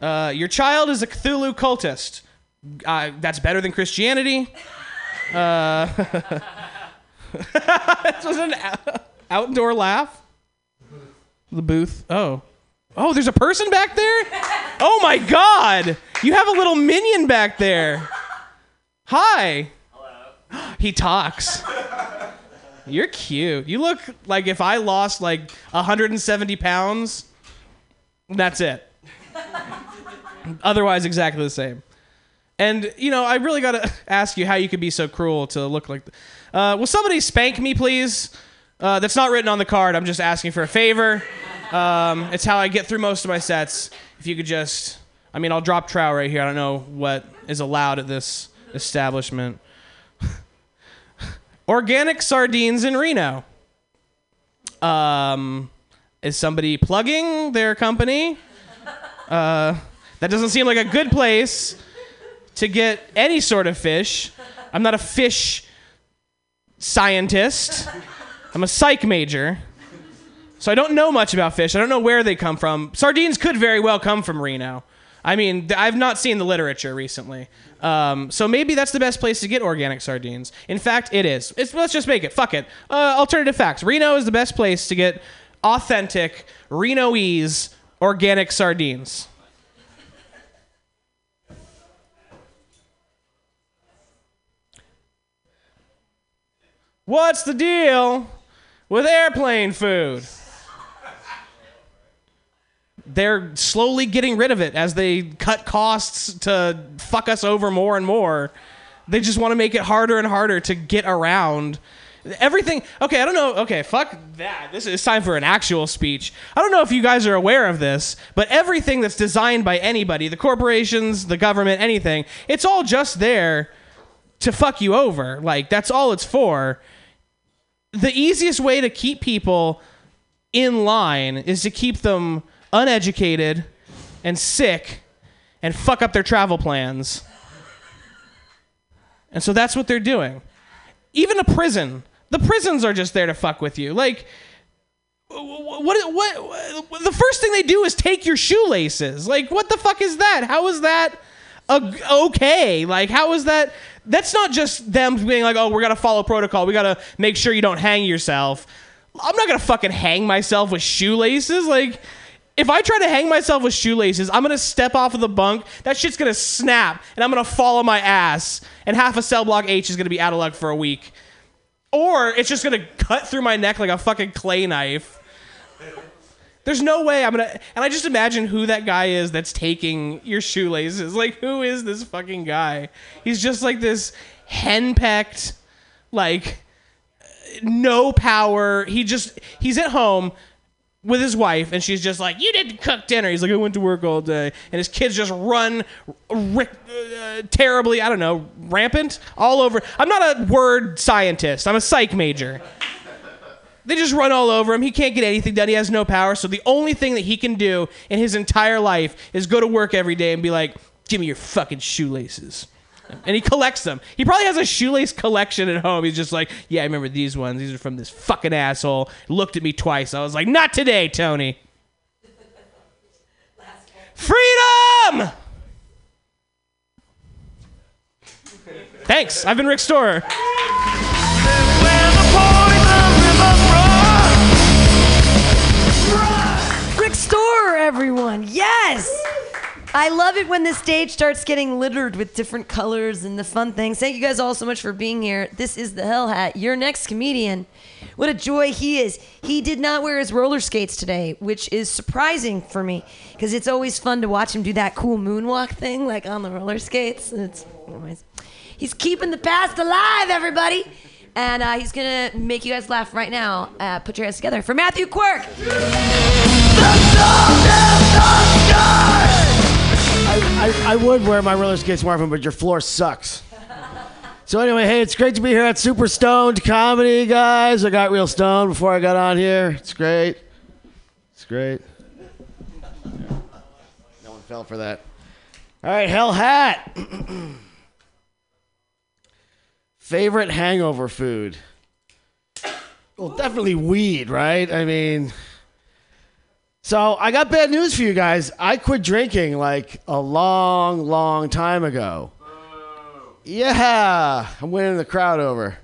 Uh, your child is a Cthulhu cultist. Uh, that's better than Christianity. Uh, this was an ou- outdoor laugh. The booth. Oh. Oh, there's a person back there? Oh my god! You have a little minion back there. Hi. Hello. He talks. You're cute. You look like if I lost like 170 pounds, that's it. Otherwise, exactly the same. And you know, I really gotta ask you how you could be so cruel to look like. Th- uh, will somebody spank me, please? Uh, that's not written on the card. I'm just asking for a favor. Um, it's how I get through most of my sets. If you could just, I mean, I'll drop trow right here. I don't know what is allowed at this establishment. Organic sardines in Reno. Um, is somebody plugging their company? Uh, that doesn't seem like a good place to get any sort of fish. I'm not a fish scientist. I'm a psych major. So I don't know much about fish. I don't know where they come from. Sardines could very well come from Reno. I mean, I've not seen the literature recently. Um, so maybe that's the best place to get organic sardines. In fact, it is. It's, let's just make it. Fuck it. Uh, alternative facts. Reno is the best place to get authentic Renoese organic sardines. What's the deal with airplane food? They're slowly getting rid of it as they cut costs to fuck us over more and more. They just want to make it harder and harder to get around. Everything. Okay, I don't know. Okay, fuck that. This is time for an actual speech. I don't know if you guys are aware of this, but everything that's designed by anybody, the corporations, the government, anything, it's all just there to fuck you over. Like, that's all it's for the easiest way to keep people in line is to keep them uneducated and sick and fuck up their travel plans. And so that's what they're doing. Even a prison. The prisons are just there to fuck with you. Like what, what what the first thing they do is take your shoelaces. Like what the fuck is that? How is that uh, okay? Like how is that that's not just them being like, "Oh, we're going to follow protocol. We got to make sure you don't hang yourself." I'm not going to fucking hang myself with shoelaces. Like if I try to hang myself with shoelaces, I'm gonna step off of the bunk. That shit's gonna snap, and I'm gonna fall on my ass, and half a cell block H is gonna be out of luck for a week. Or it's just gonna cut through my neck like a fucking clay knife. There's no way I'm gonna. And I just imagine who that guy is that's taking your shoelaces. Like, who is this fucking guy? He's just like this henpecked, like, no power. He just, he's at home with his wife, and she's just like, "You didn't cook dinner." He's like, "I went to work all day," and his kids just run uh, terribly. I don't know, rampant all over. I'm not a word scientist. I'm a psych major. They just run all over him. He can't get anything done. He has no power. So the only thing that he can do in his entire life is go to work every day and be like, "Give me your fucking shoelaces." And he collects them. He probably has a shoelace collection at home. He's just like, yeah, I remember these ones. These are from this fucking asshole. Looked at me twice. I was like, not today, Tony. Freedom! Thanks. I've been Rick Storer. Rick Store, everyone. Yes. I love it when the stage starts getting littered with different colors and the fun things. Thank you guys all so much for being here. This is the Hell Hat, your next comedian. What a joy he is. He did not wear his roller skates today, which is surprising for me because it's always fun to watch him do that cool moonwalk thing, like on the roller skates. It's anyways. He's keeping the past alive, everybody. And uh, he's gonna make you guys laugh right now. Uh, put your hands together for Matthew Quirk. I, I, would wear my roller skates more often, but your floor sucks. So anyway, hey, it's great to be here at Super Stoned Comedy, guys. I got real stoned before I got on here. It's great. It's great. No one fell for that. All right, Hell Hat. Favorite hangover food? Well, definitely weed, right? I mean, so I got bad news for you guys. I quit drinking like a long, long time ago. Yeah, I'm winning the crowd over.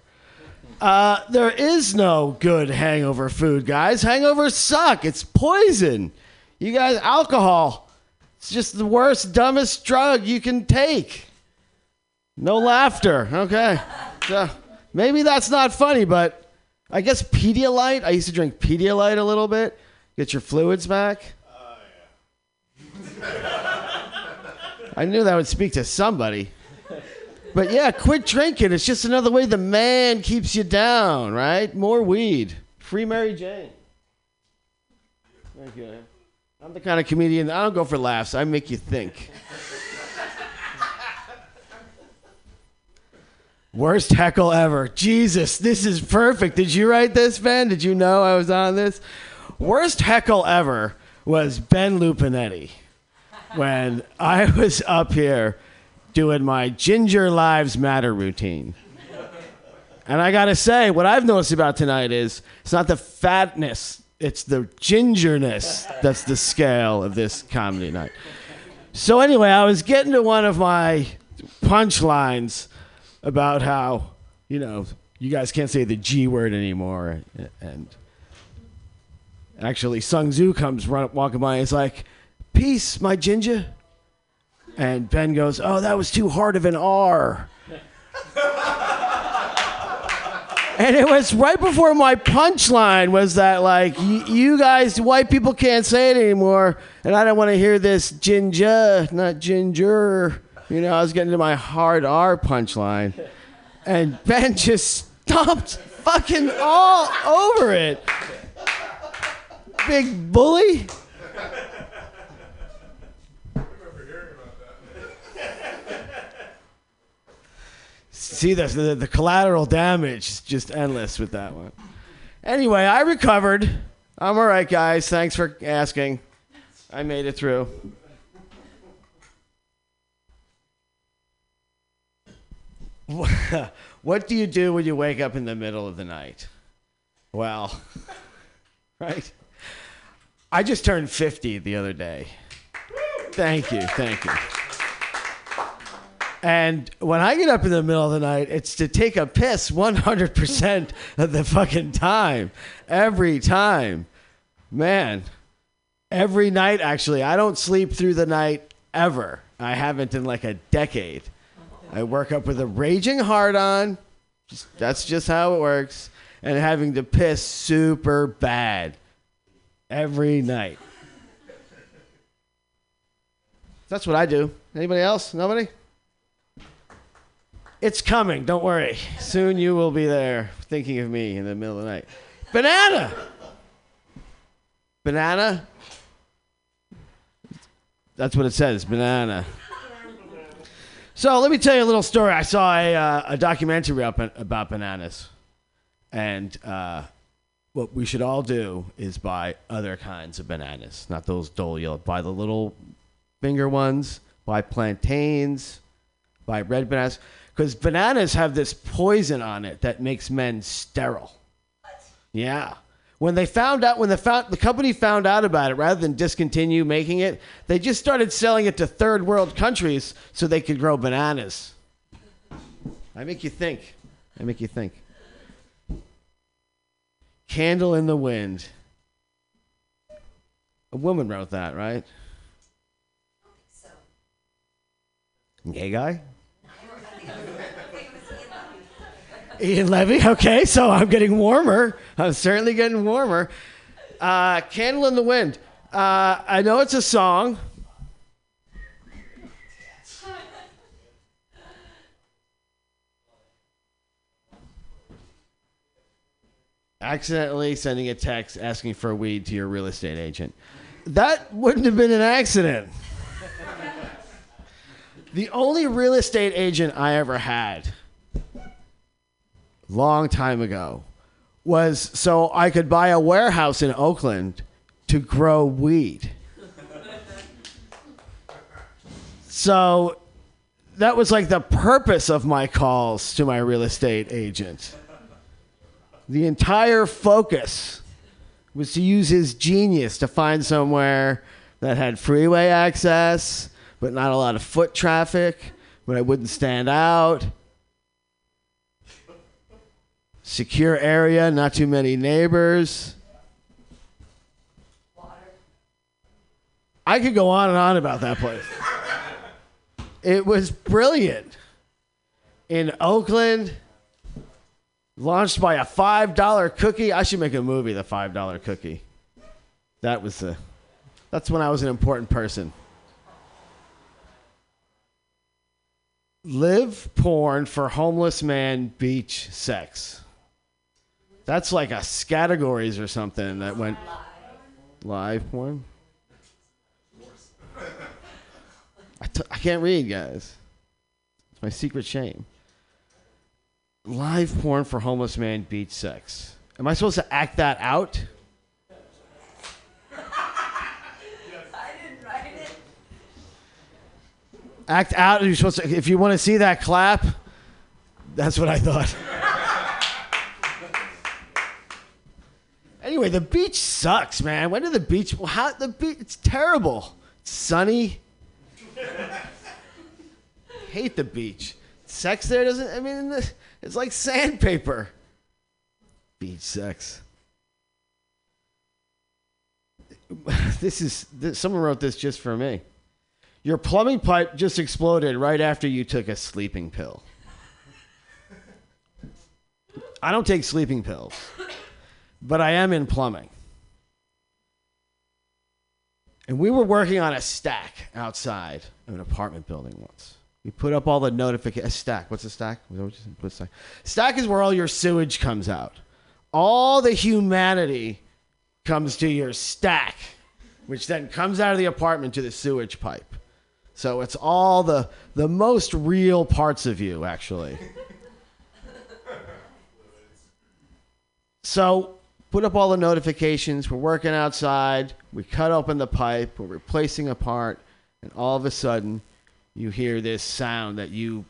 Uh, there is no good hangover food, guys. Hangovers suck. It's poison. You guys, alcohol. It's just the worst, dumbest drug you can take. No laughter. Okay. So maybe that's not funny, but I guess Pedialyte. I used to drink Pedialyte a little bit. Get your fluids back. Oh, I knew that would speak to somebody. But yeah, quit drinking. It's just another way the man keeps you down, right? More weed. Free Mary Jane. Thank you. I'm the kind of comedian, I don't go for laughs, I make you think. Worst heckle ever. Jesus, this is perfect. Did you write this, Ben? Did you know I was on this? Worst heckle ever was Ben Lupinetti when I was up here doing my Ginger Lives Matter routine. And I gotta say, what I've noticed about tonight is it's not the fatness, it's the gingerness that's the scale of this comedy night. So, anyway, I was getting to one of my punchlines about how, you know, you guys can't say the G word anymore. And actually, Sung Tzu comes run, walking by and he's like, Peace, my ginger. And Ben goes, Oh, that was too hard of an R. and it was right before my punchline was that, like, you guys, white people can't say it anymore. And I don't want to hear this ginger, not ginger. You know, I was getting to my hard R punchline. And Ben just stomped fucking all over it. Big bully. See this the, the collateral damage is just endless with that one. Anyway, I recovered. I'm all right, guys. Thanks for asking. I made it through. what do you do when you wake up in the middle of the night? Well, right? I just turned 50 the other day. Thank you. Thank you. And when I get up in the middle of the night, it's to take a piss 100% of the fucking time. Every time. Man, every night, actually. I don't sleep through the night ever. I haven't in like a decade. I work up with a raging heart on. That's just how it works. And having to piss super bad every night. That's what I do. Anybody else? Nobody? It's coming. Don't worry. Soon you will be there thinking of me in the middle of the night. Banana. Banana. That's what it says. Banana. So let me tell you a little story. I saw a, uh, a documentary about, about bananas, and uh, what we should all do is buy other kinds of bananas, not those dull yellow. Buy the little finger ones. Buy plantains. Buy red bananas because bananas have this poison on it that makes men sterile. What? Yeah. When they found out, when the found, the company found out about it, rather than discontinue making it, they just started selling it to third world countries so they could grow bananas. I make you think. I make you think. Candle in the wind. A woman wrote that, right? Gay guy? Ian Levy. Okay, so I'm getting warmer. I'm certainly getting warmer. Uh, Candle in the Wind. Uh, I know it's a song. Accidentally sending a text asking for weed to your real estate agent. That wouldn't have been an accident. the only real estate agent I ever had long time ago was so I could buy a warehouse in Oakland to grow weed. So that was like the purpose of my calls to my real estate agent. The entire focus was to use his genius to find somewhere that had freeway access, but not a lot of foot traffic, but I wouldn't stand out secure area, not too many neighbors. I could go on and on about that place. It was brilliant. In Oakland, launched by a $5 cookie. I should make a movie, The $5 Cookie. That was the that's when I was an important person. Live porn for homeless man beach sex. That's like a categories or something that went live porn. I, t- I can't read, guys. It's my secret shame. Live porn for homeless man beach sex. Am I supposed to act that out? Act out. You're supposed to. If you want to see that clap, that's what I thought. Anyway, the beach sucks, man. When did the beach? well, How the beach? It's terrible. It's sunny. Hate the beach. Sex there doesn't. I mean, the- it's like sandpaper. Beach sex. This is. This, someone wrote this just for me. Your plumbing pipe just exploded right after you took a sleeping pill. I don't take sleeping pills but I am in plumbing. And we were working on a stack outside of an apartment building once. We put up all the notifications. Stack. What's a stack? What's a stack? Stack is where all your sewage comes out. All the humanity comes to your stack, which then comes out of the apartment to the sewage pipe. So it's all the the most real parts of you, actually. So put up all the notifications. We're working outside. We cut open the pipe. We're replacing a part, and all of a sudden, you hear this sound that you,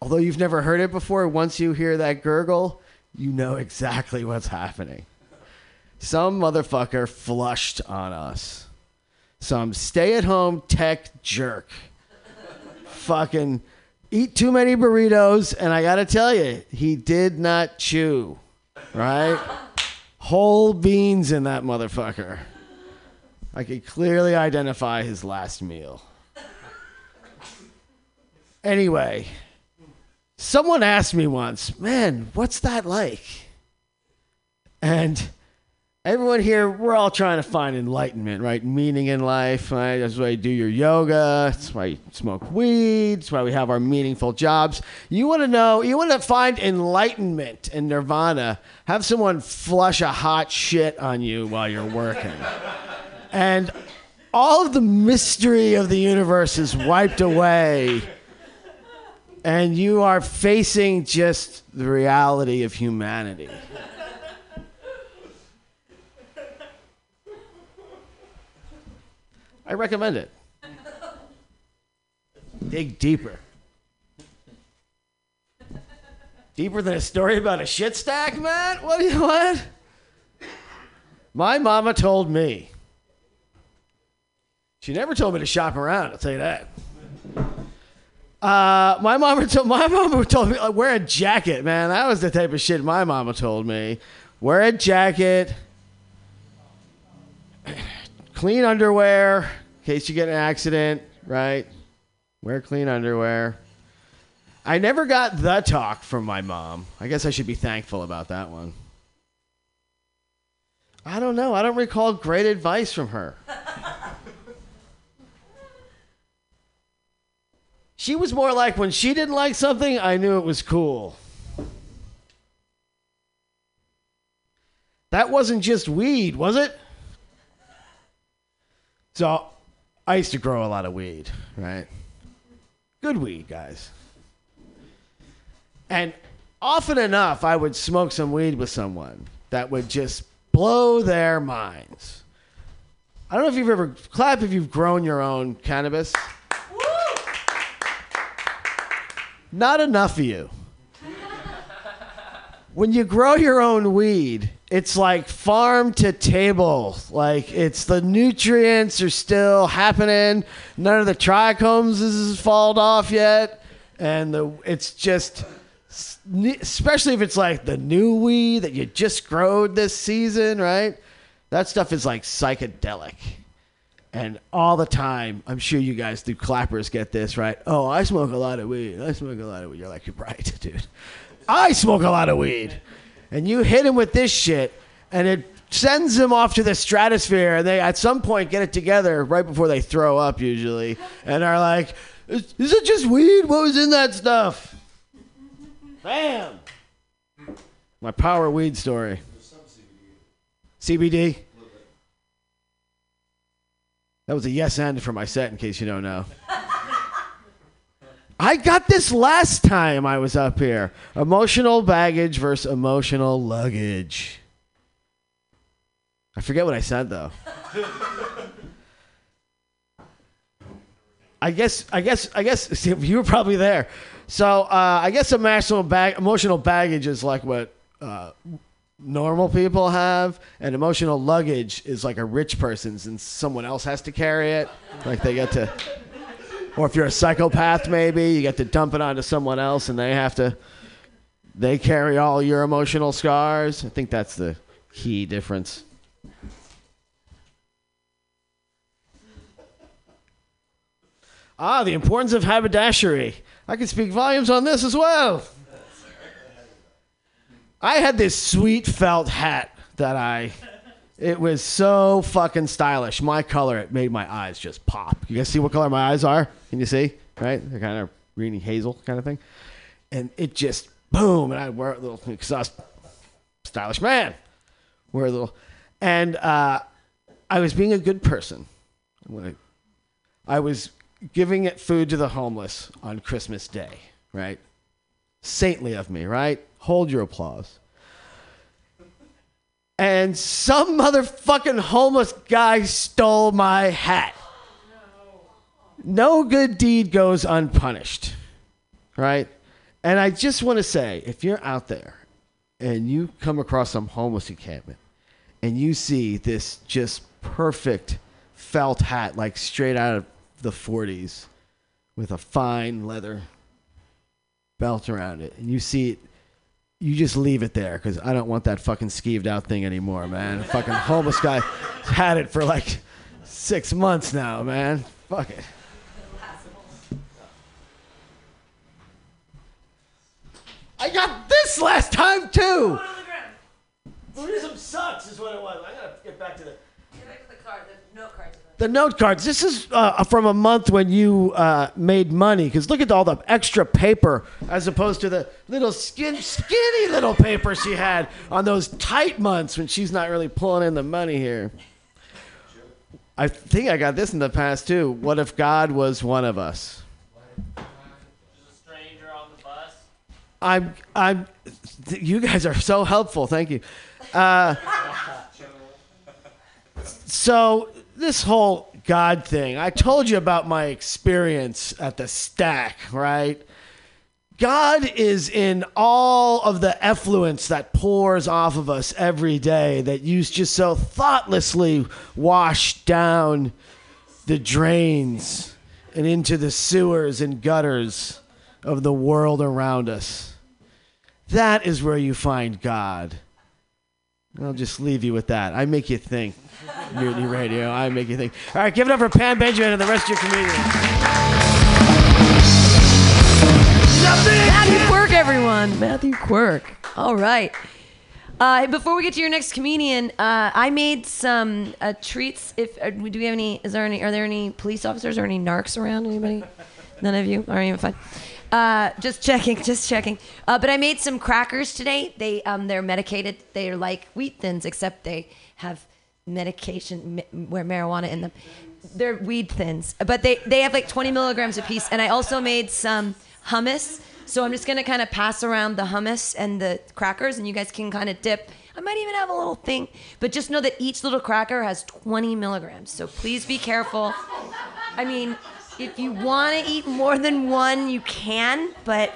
although you've never heard it before, once you hear that gurgle, you know exactly what's happening. Some motherfucker flushed on us. Some stay-at-home tech jerk. Fucking eat too many burritos, and I gotta tell you, he did not chew right? Whole beans in that motherfucker. I could clearly identify his last meal. Anyway, someone asked me once, man, what's that like? And everyone here, we're all trying to find enlightenment, right? Meaning in life, right? That's why you do your yoga. That's why you smoke weed. That's why we have our meaningful jobs. You want to know, you want to find enlightenment and nirvana. Have someone flush a hot shit on you while you're working. and all of the mystery of the universe is wiped away. And you are facing just the reality of humanity. I recommend it. Dig deeper. Deeper than a story about a shit stack, man? What what? My mama told me. She never told me to shop around, I'll tell you that. Uh, my mama told my mama told me like, wear a jacket, man. That was the type of shit my mama told me. Wear a jacket, clean underwear in case you get an accident, right? Wear clean underwear. I never got the talk from my mom. I guess I should be thankful about that one. I don't know. I don't recall great advice from her. she was more like when she didn't like something, I knew it was cool. That wasn't just weed, was it? So I used to grow a lot of weed, right? Good weed, guys. And often enough, I would smoke some weed with someone that would just blow their minds. I don't know if you've ever clap if you've grown your own cannabis. Not enough of you. When you grow your own weed, it's like farm to table. Like it's the nutrients are still happening. None of the trichomes has fallen off yet, and the it's just especially if it's like the new weed that you just growed this season, right? That stuff is like psychedelic. And all the time, I'm sure you guys through clappers get this, right? Oh, I smoke a lot of weed. I smoke a lot of weed. You're like, you're right, dude. I smoke a lot of weed. And you hit him with this shit, and it sends them off to the stratosphere. And they, at some point, get it together right before they throw up, usually, and are like, is, is it just weed? What was in that stuff? Bam! My power weed story. CBD? That was a yes and for my set, in case you don't know. I got this last time I was up here. Emotional baggage versus emotional luggage. I forget what I said though. I guess I guess I guess you were probably there. So uh, I guess emotional bag emotional baggage is like what uh, normal people have, and emotional luggage is like a rich person's, and someone else has to carry it. Like they get to, or if you're a psychopath, maybe you get to dump it onto someone else, and they have to. They carry all your emotional scars. I think that's the key difference. Ah, the importance of haberdashery. I can speak volumes on this as well. I had this sweet felt hat that I. It was so fucking stylish. My color, it made my eyes just pop. You guys see what color my eyes are? Can you see? Right? They're kind of greeny hazel kind of thing. And it just boom, and I'd wear a little because I was stylish man. Wear a little, and uh, I was being a good person. I, I was giving it food to the homeless on Christmas Day, right? Saintly of me, right? Hold your applause. And some motherfucking homeless guy stole my hat. No good deed goes unpunished, right? And I just want to say if you're out there and you come across some homeless encampment and you see this just perfect felt hat, like straight out of the 40s, with a fine leather belt around it, and you see it, you just leave it there because I don't want that fucking skeeved out thing anymore, man. fucking homeless guy had it for like six months now, man. Fuck it. I got this last time too. Buddhism sucks, is what it was. I gotta get back to the. Get back to The note cards. This is uh, from a month when you uh, made money. Because look at all the extra paper as opposed to the little skin, skinny little paper she had on those tight months when she's not really pulling in the money here. I think I got this in the past too. What if God was one of us? I'm, I'm, you guys are so helpful. Thank you. Uh, so this whole God thing, I told you about my experience at the stack, right? God is in all of the effluence that pours off of us every day that you just so thoughtlessly wash down the drains and into the sewers and gutters of the world around us. That is where you find God. I'll just leave you with that. I make you think. Mutiny Radio. I make you think. All right, give it up for Pam Benjamin and the rest of your comedians. Matthew Quirk, everyone. Matthew Quirk. All right. Uh, before we get to your next comedian, uh, I made some uh, treats. If uh, do we have any? Is there any? Are there any police officers or any narcs around? Anybody? None of you? All right, you're fine. Uh, just checking, just checking. Uh, but I made some crackers today. They um, they're medicated. They're like wheat thins, except they have medication where marijuana in them. They're weed thins, but they they have like 20 milligrams a piece. And I also made some hummus. So I'm just gonna kind of pass around the hummus and the crackers, and you guys can kind of dip. I might even have a little thing, but just know that each little cracker has 20 milligrams. So please be careful. I mean, if you want to eat more than one, you can, but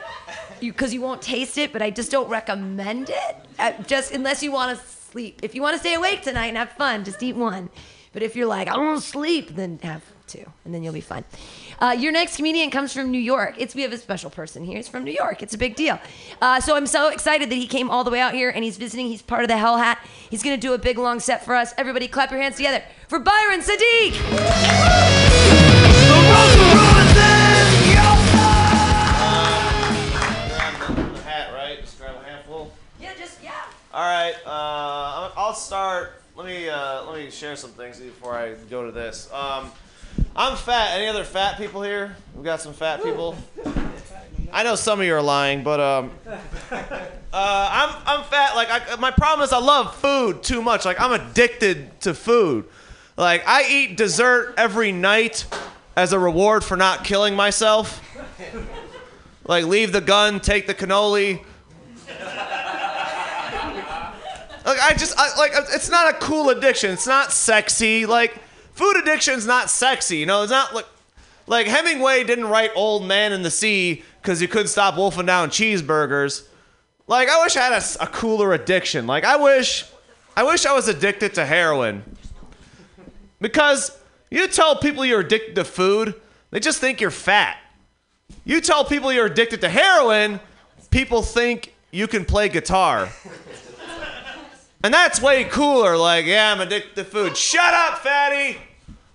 you because you won't taste it. But I just don't recommend it. Uh, just unless you want to sleep. If you want to stay awake tonight and have fun, just eat one. But if you're like, I don't want to sleep, then have two, and then you'll be fine. Uh, your next comedian comes from New York. It's we have a special person here. He's from New York. It's a big deal. Uh, so I'm so excited that he came all the way out here and he's visiting. He's part of the Hell Hat. He's gonna do a big long set for us. Everybody, clap your hands together for Byron Sadiq. Share some things before I go to this. Um, I'm fat. Any other fat people here? We got some fat people. I know some of you are lying, but um, uh, I'm I'm fat. Like I, my problem is I love food too much. Like I'm addicted to food. Like I eat dessert every night as a reward for not killing myself. Like leave the gun, take the cannoli. Like I just I, like it's not a cool addiction. It's not sexy. Like food addiction's not sexy. You know, it's not like like Hemingway didn't write Old Man in the Sea because he couldn't stop wolfing down cheeseburgers. Like I wish I had a cooler addiction. Like I wish I wish I was addicted to heroin. Because you tell people you're addicted to food, they just think you're fat. You tell people you're addicted to heroin, people think you can play guitar. And that's way cooler. Like, yeah, I'm addicted to food. Shut up, fatty.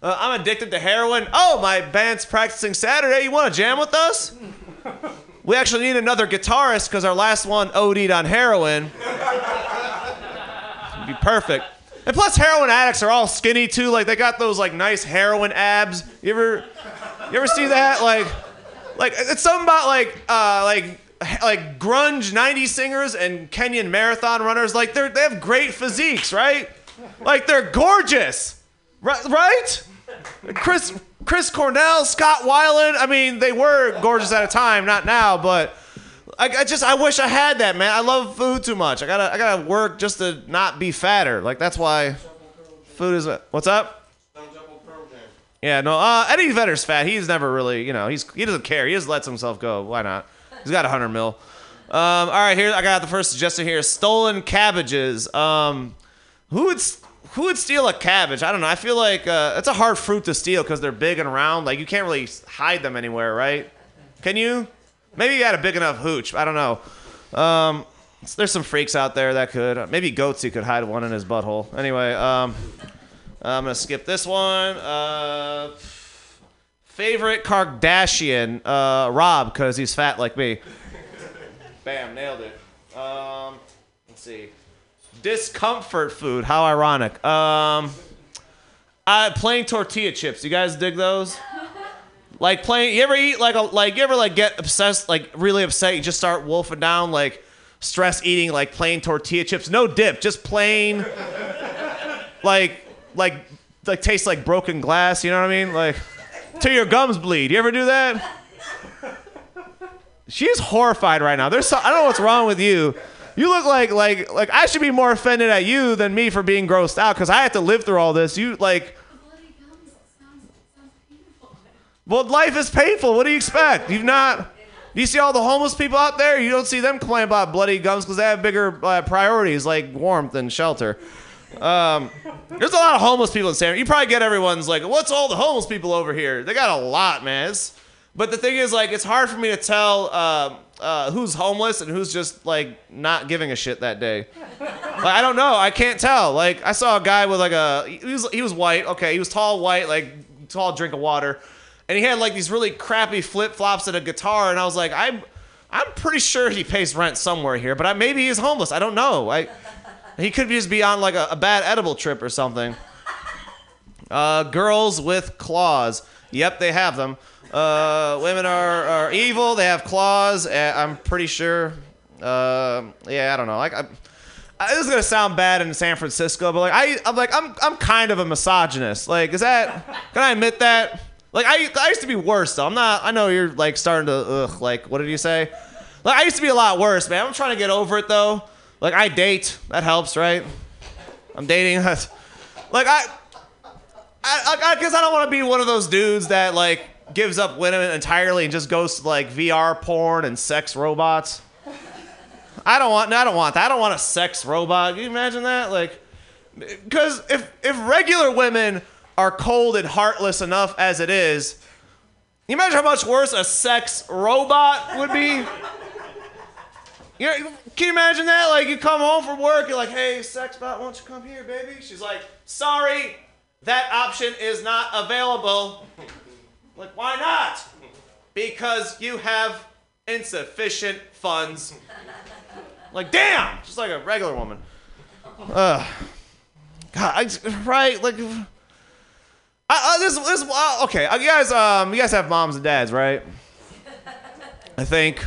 Uh, I'm addicted to heroin. Oh, my band's practicing Saturday. You want to jam with us? We actually need another guitarist because our last one OD'd on heroin. It'd be perfect. And plus, heroin addicts are all skinny too. Like they got those like nice heroin abs. You ever, you ever see that? Like, like it's something about like uh like like grunge 90s singers and Kenyan marathon runners like they're they have great physiques right like they're gorgeous right right Chris Chris Cornell Scott Weiland I mean they were gorgeous at a time not now but I, I just I wish I had that man I love food too much I gotta I gotta work just to not be fatter like that's why food is what's up yeah, no. Uh, Eddie Vedder's fat. He's never really, you know, he's he doesn't care. He just lets himself go. Why not? He's got a hundred mil. Um, all right, here I got the first suggestion here: stolen cabbages. Um, who would who would steal a cabbage? I don't know. I feel like uh, it's a hard fruit to steal because they're big and round. Like you can't really hide them anywhere, right? Can you? Maybe you had a big enough hooch. I don't know. Um, there's some freaks out there that could. Maybe Goatse could hide one in his butthole. Anyway, um, I'm gonna skip this one. Uh, favorite Kardashian, uh, Rob, because he's fat like me. Bam, nailed it. Um, let's see. Discomfort food. How ironic. Um, uh, plain tortilla chips. You guys dig those? Like plain. You ever eat like a like? You ever like get obsessed? Like really upset? You just start wolfing down like stress eating like plain tortilla chips. No dip, just plain. Like like like tastes like broken glass. You know what I mean? Like till your gums bleed. You ever do that? She's horrified right now. There's so, I don't know what's wrong with you. You look like like like I should be more offended at you than me for being grossed out because I have to live through all this. You like. Well, life is painful. What do you expect? You've not. Do you see all the homeless people out there? You don't see them complain about bloody gums because they have bigger uh, priorities like warmth and shelter. Um, there's a lot of homeless people in San. You probably get everyone's like, "What's all the homeless people over here?" They got a lot, man. It's- but the thing is, like, it's hard for me to tell uh, uh, who's homeless and who's just like not giving a shit that day. Like, I don't know. I can't tell. Like, I saw a guy with like a he was he was white. Okay, he was tall, white, like tall drink of water, and he had like these really crappy flip flops and a guitar. And I was like, I'm, I'm pretty sure he pays rent somewhere here, but I, maybe he's homeless. I don't know. I, he could just be on like a, a bad edible trip or something. Uh, girls with claws. Yep, they have them. Uh, women are, are evil. They have claws. Uh, I'm pretty sure. Uh, yeah, I don't know. Like, I, I, this is gonna sound bad in San Francisco, but like, I, I'm like, I'm, I'm kind of a misogynist. Like, is that? Can I admit that? Like, I, I used to be worse though. I'm not. I know you're like starting to, ugh. Like, what did you say? Like, I used to be a lot worse, man. I'm trying to get over it though. Like, I date. That helps, right? I'm dating. like, I. I, I, I guess I don't want to be one of those dudes that like gives up women entirely and just goes to like VR porn and sex robots. I don't want. I don't want that. I don't want a sex robot. Can you imagine that? Like, because if if regular women are cold and heartless enough as it is, you imagine how much worse a sex robot would be. You know, can you imagine that? Like, you come home from work, you're like, "Hey, sex bot, won't you come here, baby?" She's like, "Sorry, that option is not available." Like, why not? Because you have insufficient funds. Like, damn, just like a regular woman. Ugh. God, I, right? Like, I, I, this, this, uh, okay. uh, You guys, um, you guys have moms and dads, right? I think.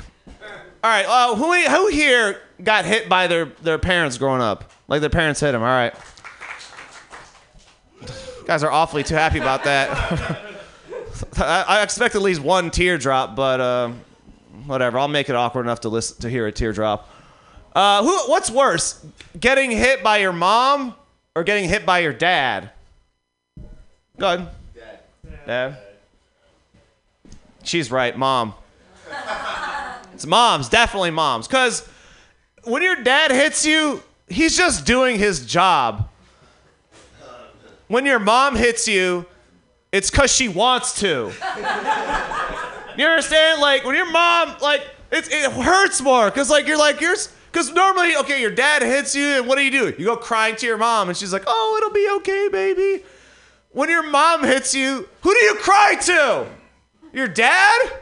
All right. Uh, who, who here got hit by their, their parents growing up? Like their parents hit them. All right. You guys are awfully too happy about that. I, I expect at least one teardrop, but uh, whatever. I'll make it awkward enough to listen to hear a teardrop. Uh, who? What's worse, getting hit by your mom or getting hit by your dad? Go ahead. Dad. Dad. She's right, mom. It's moms, definitely moms. Because when your dad hits you, he's just doing his job. When your mom hits you, it's because she wants to. You understand? Like when your mom, like it, it hurts more because like you're like you're because normally okay, your dad hits you and what do you do? You go crying to your mom and she's like, oh, it'll be okay, baby. When your mom hits you, who do you cry to? Your dad?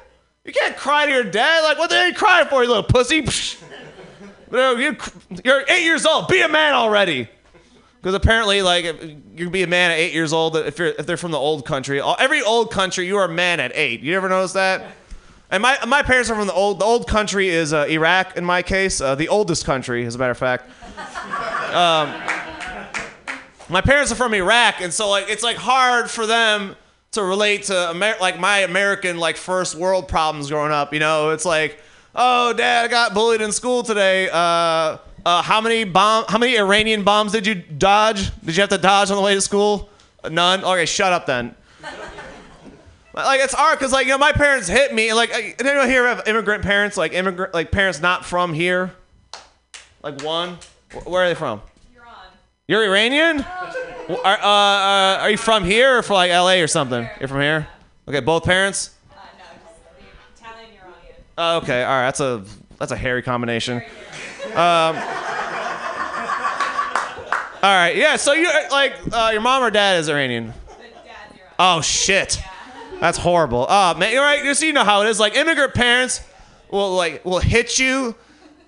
You can't cry to your dad. Like what are you crying for, you little pussy? You're eight years old. Be a man already. Because apparently, like, you can be a man at eight years old if you're if they're from the old country. Every old country, you are a man at eight. You ever notice that? And my my parents are from the old. The old country is uh, Iraq. In my case, uh, the oldest country, as a matter of fact. Um, my parents are from Iraq, and so like it's like hard for them to relate to Amer- like my American like first world problems growing up. You know, it's like, oh, dad, I got bullied in school today. Uh, uh, how many bomb? How many Iranian bombs did you dodge? Did you have to dodge on the way to school? None. Okay, shut up then. Like it's hard because like you know my parents hit me like I- did anyone here have immigrant parents like immigrant like parents not from here? Like one, where are they from? You're Iranian? Are, uh, uh, are you from here or from like LA or something? You're from here? Okay, both parents? Uh no, Italian Iranian. Oh, okay, all right. That's a that's a hairy combination. Um, all right, yeah. So you like uh, your mom or dad is Iranian? Oh shit, that's horrible. Oh man, you're right. You see, you know how it is. Like immigrant parents will like will hit you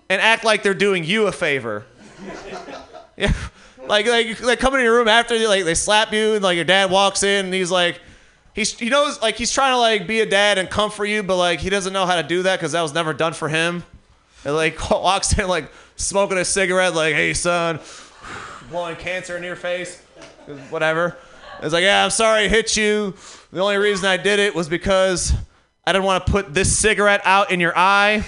and act like they're doing you a favor. Yeah, like like like coming into your room after they like they slap you and like your dad walks in and he's like. He's, he knows like he's trying to like be a dad and comfort you, but like he doesn't know how to do that because that was never done for him. And like walks in like smoking a cigarette, like, "Hey son," blowing cancer in your face, whatever. It's like, "Yeah, I'm sorry I hit you. The only reason I did it was because I didn't want to put this cigarette out in your eye."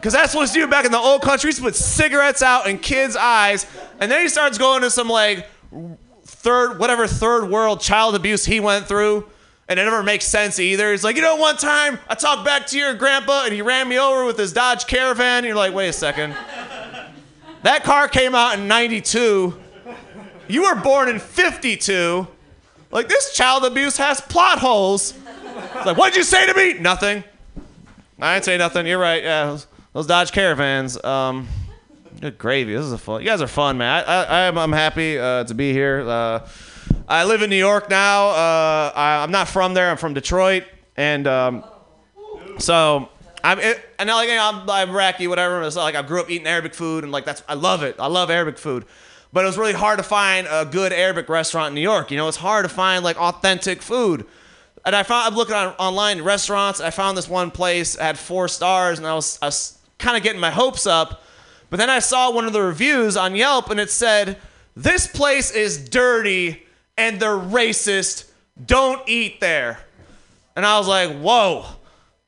Because that's what he's doing back in the old country. To put cigarettes out in kids' eyes, and then he starts going to some like third, whatever third world child abuse he went through, and it never makes sense either. He's like, you know, one time I talked back to your grandpa, and he ran me over with his Dodge Caravan. And you're like, wait a second, that car came out in '92. You were born in '52. Like this child abuse has plot holes. It's like, what'd you say to me? Nothing. I didn't say nothing. You're right. Yeah, those, Dodge Caravans. Um, good gravy. This is a fun. You guys are fun, man. I, I, I'm, I'm happy uh, to be here. Uh, I live in New York now. Uh, I, I'm not from there. I'm from Detroit, and um, So I'm it, and now like I'm, I'm Iraqi, whatever. It's like I grew up eating Arabic food, and like that's I love it. I love Arabic food, but it was really hard to find a good Arabic restaurant in New York. You know, it's hard to find like authentic food. And I found I'm looking on online restaurants. I found this one place had four stars, and I was, I was kind of getting my hopes up. But then I saw one of the reviews on Yelp, and it said, "This place is dirty and they're racist. Don't eat there." And I was like, "Whoa,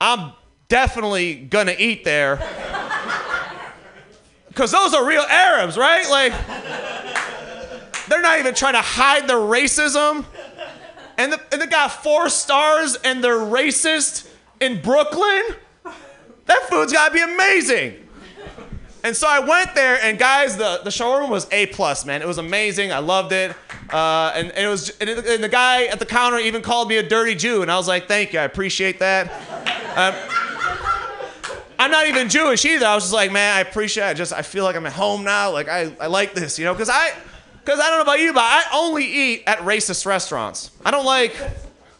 I'm definitely gonna eat there." Because those are real Arabs, right? Like, they're not even trying to hide their racism. And, the, and they got four stars and they're racist in Brooklyn. That food's gotta be amazing. And so I went there, and guys, the, the showroom was A plus, man. It was amazing. I loved it. Uh, and, and it was, and, it- and the guy at the counter even called me a dirty Jew, and I was like, thank you, I appreciate that. Um, I'm not even Jewish either. I was just like, man, I appreciate. It. I just I feel like I'm at home now. Like I, I like this, you know, because I, because I don't know about you, but I only eat at racist restaurants. I don't like.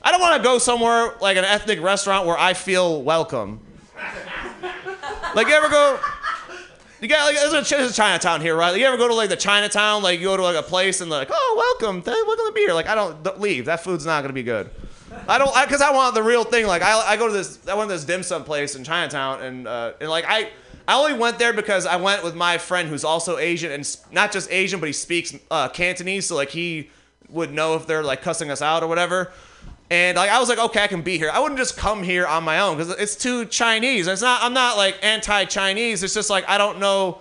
I don't want to go somewhere like an ethnic restaurant where I feel welcome. Like you ever go? You got like there's a, Chinatown here, right? Like, You ever go to like the Chinatown? Like you go to like a place and like, oh, welcome, welcome to be here. Like I don't, don't leave. That food's not gonna be good. I don't, because I, want the real thing. Like I, I go to this, I went to this dim sum place in Chinatown, and uh, and like I, I only went there because I went with my friend who's also Asian and not just Asian, but he speaks uh, Cantonese, so like he would know if they're like cussing us out or whatever. And like I was like, okay, I can be here. I wouldn't just come here on my own because it's too Chinese. It's not. I'm not like anti-Chinese. It's just like I don't know.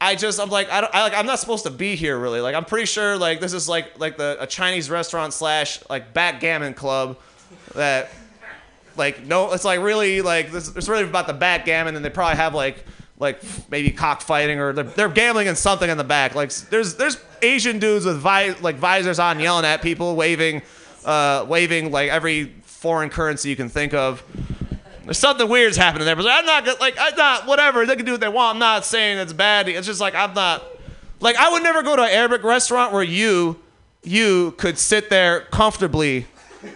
I just I'm like I don't I like I'm not supposed to be here really. Like I'm pretty sure like this is like like the a Chinese restaurant slash like backgammon club that like no it's like really like this it's really about the backgammon and they probably have like like maybe cockfighting or they're, they're gambling in something in the back. Like there's there's Asian dudes with vi- like visors on yelling at people, waving uh waving like every foreign currency you can think of. There's something weird's happening there, but I'm not like I'm not whatever they can do what they want. I'm not saying it's bad. It's just like I'm not like I would never go to an Arabic restaurant where you you could sit there comfortably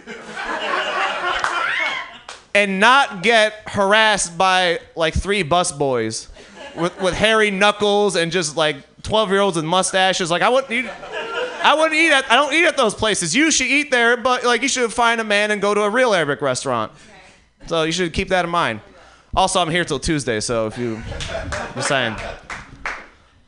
and not get harassed by like three bus boys with, with hairy knuckles and just like 12 year olds with mustaches. Like I wouldn't. I wouldn't eat at. I don't eat at those places. You should eat there, but like you should find a man and go to a real Arabic restaurant. So you should keep that in mind. Also, I'm here till Tuesday, so if you, just saying.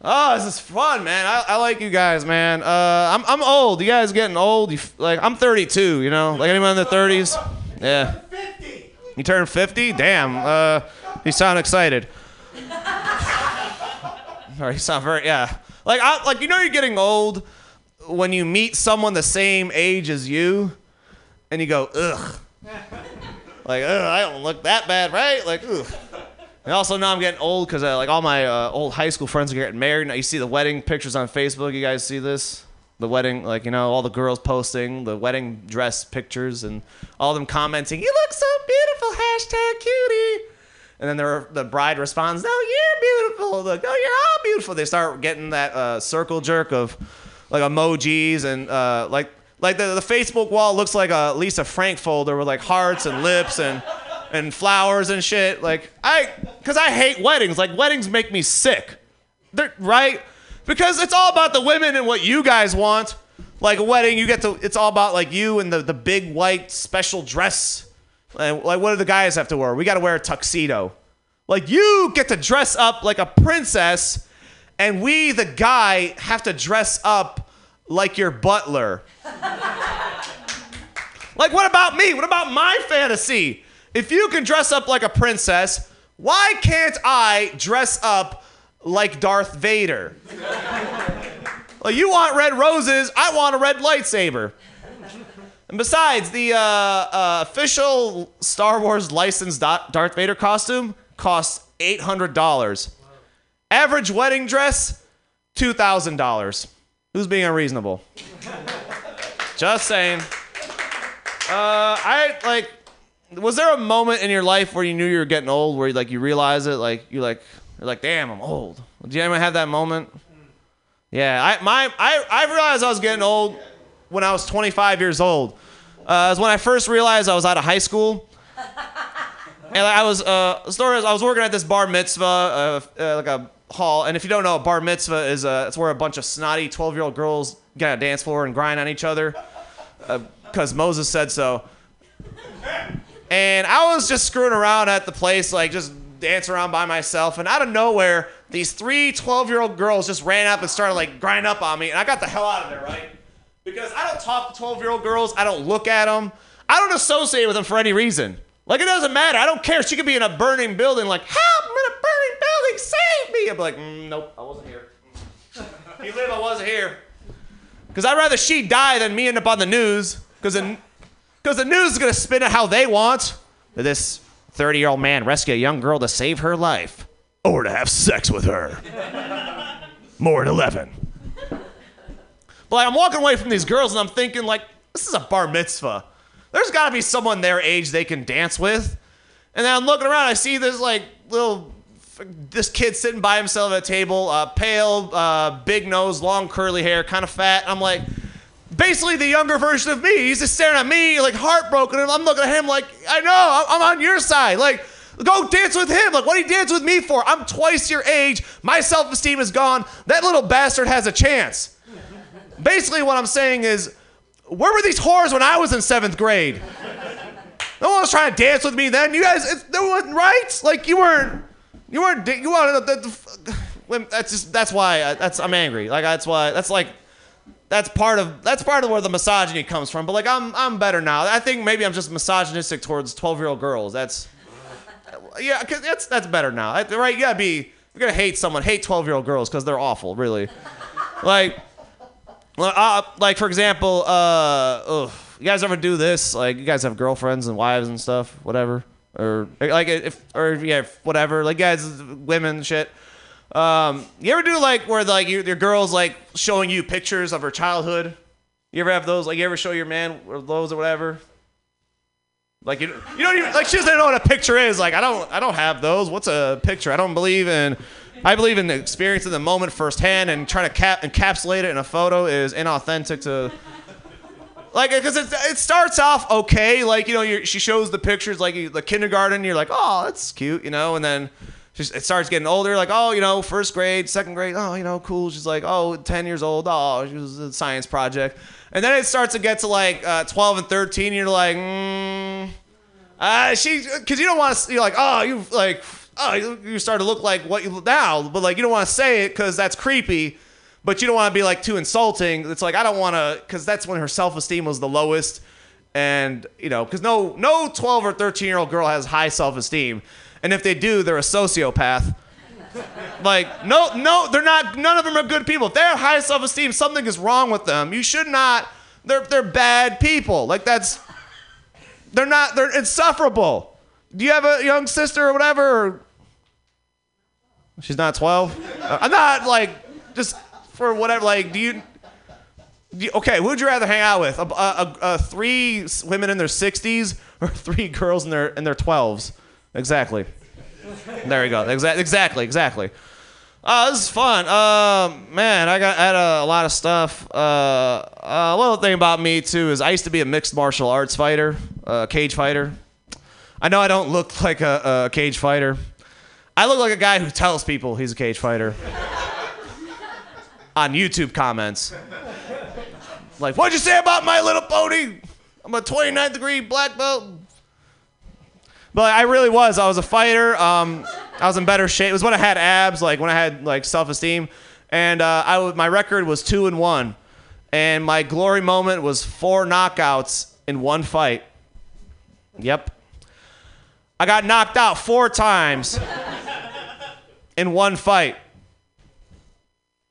Oh, this is fun, man. I, I like you guys, man. Uh, I'm, I'm old. You guys getting old? You, f- like I'm 32. You know, like anyone in their 30s? Yeah. You turned 50? Damn. Uh, you sound excited. or you sound very yeah. Like I like you know you're getting old when you meet someone the same age as you, and you go ugh. Like ugh, I don't look that bad, right? Like ugh. And also now I'm getting old because uh, like all my uh, old high school friends are getting married. Now you see the wedding pictures on Facebook. You guys see this? The wedding, like you know, all the girls posting the wedding dress pictures and all them commenting, "You look so beautiful!" Hashtag cutie. And then their, the bride responds, "No, you're beautiful. Look, oh, you're all beautiful." They start getting that uh, circle jerk of like emojis and uh, like like the, the Facebook wall looks like a Lisa Frank folder with like hearts and lips and and flowers and shit. Like I, cause I hate weddings. Like weddings make me sick. They're right because it's all about the women and what you guys want. Like a wedding, you get to. It's all about like you and the the big white special dress. And like what do the guys have to wear? We got to wear a tuxedo. Like you get to dress up like a princess, and we the guy have to dress up like your butler. Like, what about me? What about my fantasy? If you can dress up like a princess, why can't I dress up like Darth Vader? like, you want red roses, I want a red lightsaber. And besides, the uh, uh, official Star Wars licensed Darth Vader costume costs $800. Average wedding dress, $2,000. Who's being unreasonable? Just saying. Uh, I like. Was there a moment in your life where you knew you were getting old, where you, like you realize it, like you like you're like, damn, I'm old. Do you anyone have that moment? Yeah, I my I I realized I was getting old when I was 25 years old. Uh, it was when I first realized I was out of high school. And I was uh, story is I was working at this bar mitzvah, uh, uh, like a hall. And if you don't know, a bar mitzvah is uh, it's where a bunch of snotty 12 year old girls get on a dance floor and grind on each other, because Moses said so. And I was just screwing around at the place, like just dancing around by myself. And out of nowhere, these three 12 year old girls just ran up and started like grinding up on me. And I got the hell out of there, right? Because I don't talk to 12 year old girls. I don't look at them. I don't associate with them for any reason. Like, it doesn't matter. I don't care. She could be in a burning building, like, help, I'm in a burning building, save me. I'd be like, mm, nope, I wasn't here. you live, I wasn't here. Because I'd rather she die than me end up on the news. Because the, 'cause the news is going to spin it how they want. That This 30 year old man rescue a young girl to save her life or to have sex with her. More at 11. But like, I'm walking away from these girls and I'm thinking, like, this is a bar mitzvah. There's got to be someone their age they can dance with. And then I'm looking around, I see this like little this kid sitting by himself at a table, uh, pale, uh, big nose, long curly hair, kind of fat. I'm like, basically the younger version of me. He's just staring at me, like heartbroken, and I'm looking at him like, I know, I'm- on your side. Like, go dance with him. Like, what did he dance with me for? I'm twice your age. My self-esteem is gone. That little bastard has a chance. Basically, what I'm saying is, where were these whores when I was in seventh grade? No one was trying to dance with me then. You guys, it, that wasn't right. Like you weren't, you weren't. You wanted the, that's just that's why I, that's I'm angry. Like that's why that's like that's part of that's part of where the misogyny comes from. But like I'm I'm better now. I think maybe I'm just misogynistic towards 12 year old girls. That's yeah, cause that's that's better now. Right? You gotta be. You're gonna hate someone. Hate 12 year old girls because they're awful. Really. Like. Uh, like for example, uh, ugh, you guys ever do this? Like, you guys have girlfriends and wives and stuff, whatever, or like if or yeah, whatever. Like, guys, women, shit. Um, you ever do like where like your, your girl's like showing you pictures of her childhood? You ever have those? Like, you ever show your man or those or whatever? Like you, you don't even like she doesn't know what a picture is. Like I don't, I don't have those. What's a picture? I don't believe in. I believe in the experience of the moment firsthand and trying to cap, encapsulate it in a photo is inauthentic to. Like, because it, it starts off okay. Like, you know, she shows the pictures, like the kindergarten. You're like, oh, that's cute, you know. And then it starts getting older. Like, oh, you know, first grade, second grade. Oh, you know, cool. She's like, oh, 10 years old. Oh, she was a science project. And then it starts to get to like uh, 12 and 13. You're like, mm, uh, she, because you don't want to. You're like, oh, you like, oh, you, start to look like what you now, but like you don't want to say it because that's creepy. But you don't want to be like too insulting. It's like I don't want to, because that's when her self esteem was the lowest, and you know, because no, no 12 or 13 year old girl has high self esteem, and if they do, they're a sociopath. Like, no, no, they're not. None of them are good people. If they have high self-esteem, something is wrong with them. You should not. They're they're bad people. Like that's. They're not. They're insufferable. Do you have a young sister or whatever? Or she's not twelve. I'm not like just for whatever. Like, do you? do you- Okay, who would you rather hang out with? A, a, a, three women in their 60s or three girls in their in their 12s? Exactly. There you go. Exactly. Exactly. Exactly. Uh, this is fun. Um, man, I got I had a, a lot of stuff. Uh, a little thing about me too is I used to be a mixed martial arts fighter, a cage fighter. I know I don't look like a, a cage fighter. I look like a guy who tells people he's a cage fighter on YouTube comments. Like, what'd you say about My Little Pony? I'm a 29th degree black belt. But I really was. I was a fighter. Um, I was in better shape. It was when I had abs, like when I had like self-esteem, and uh, I w- my record was two and one, and my glory moment was four knockouts in one fight. Yep. I got knocked out four times in one fight.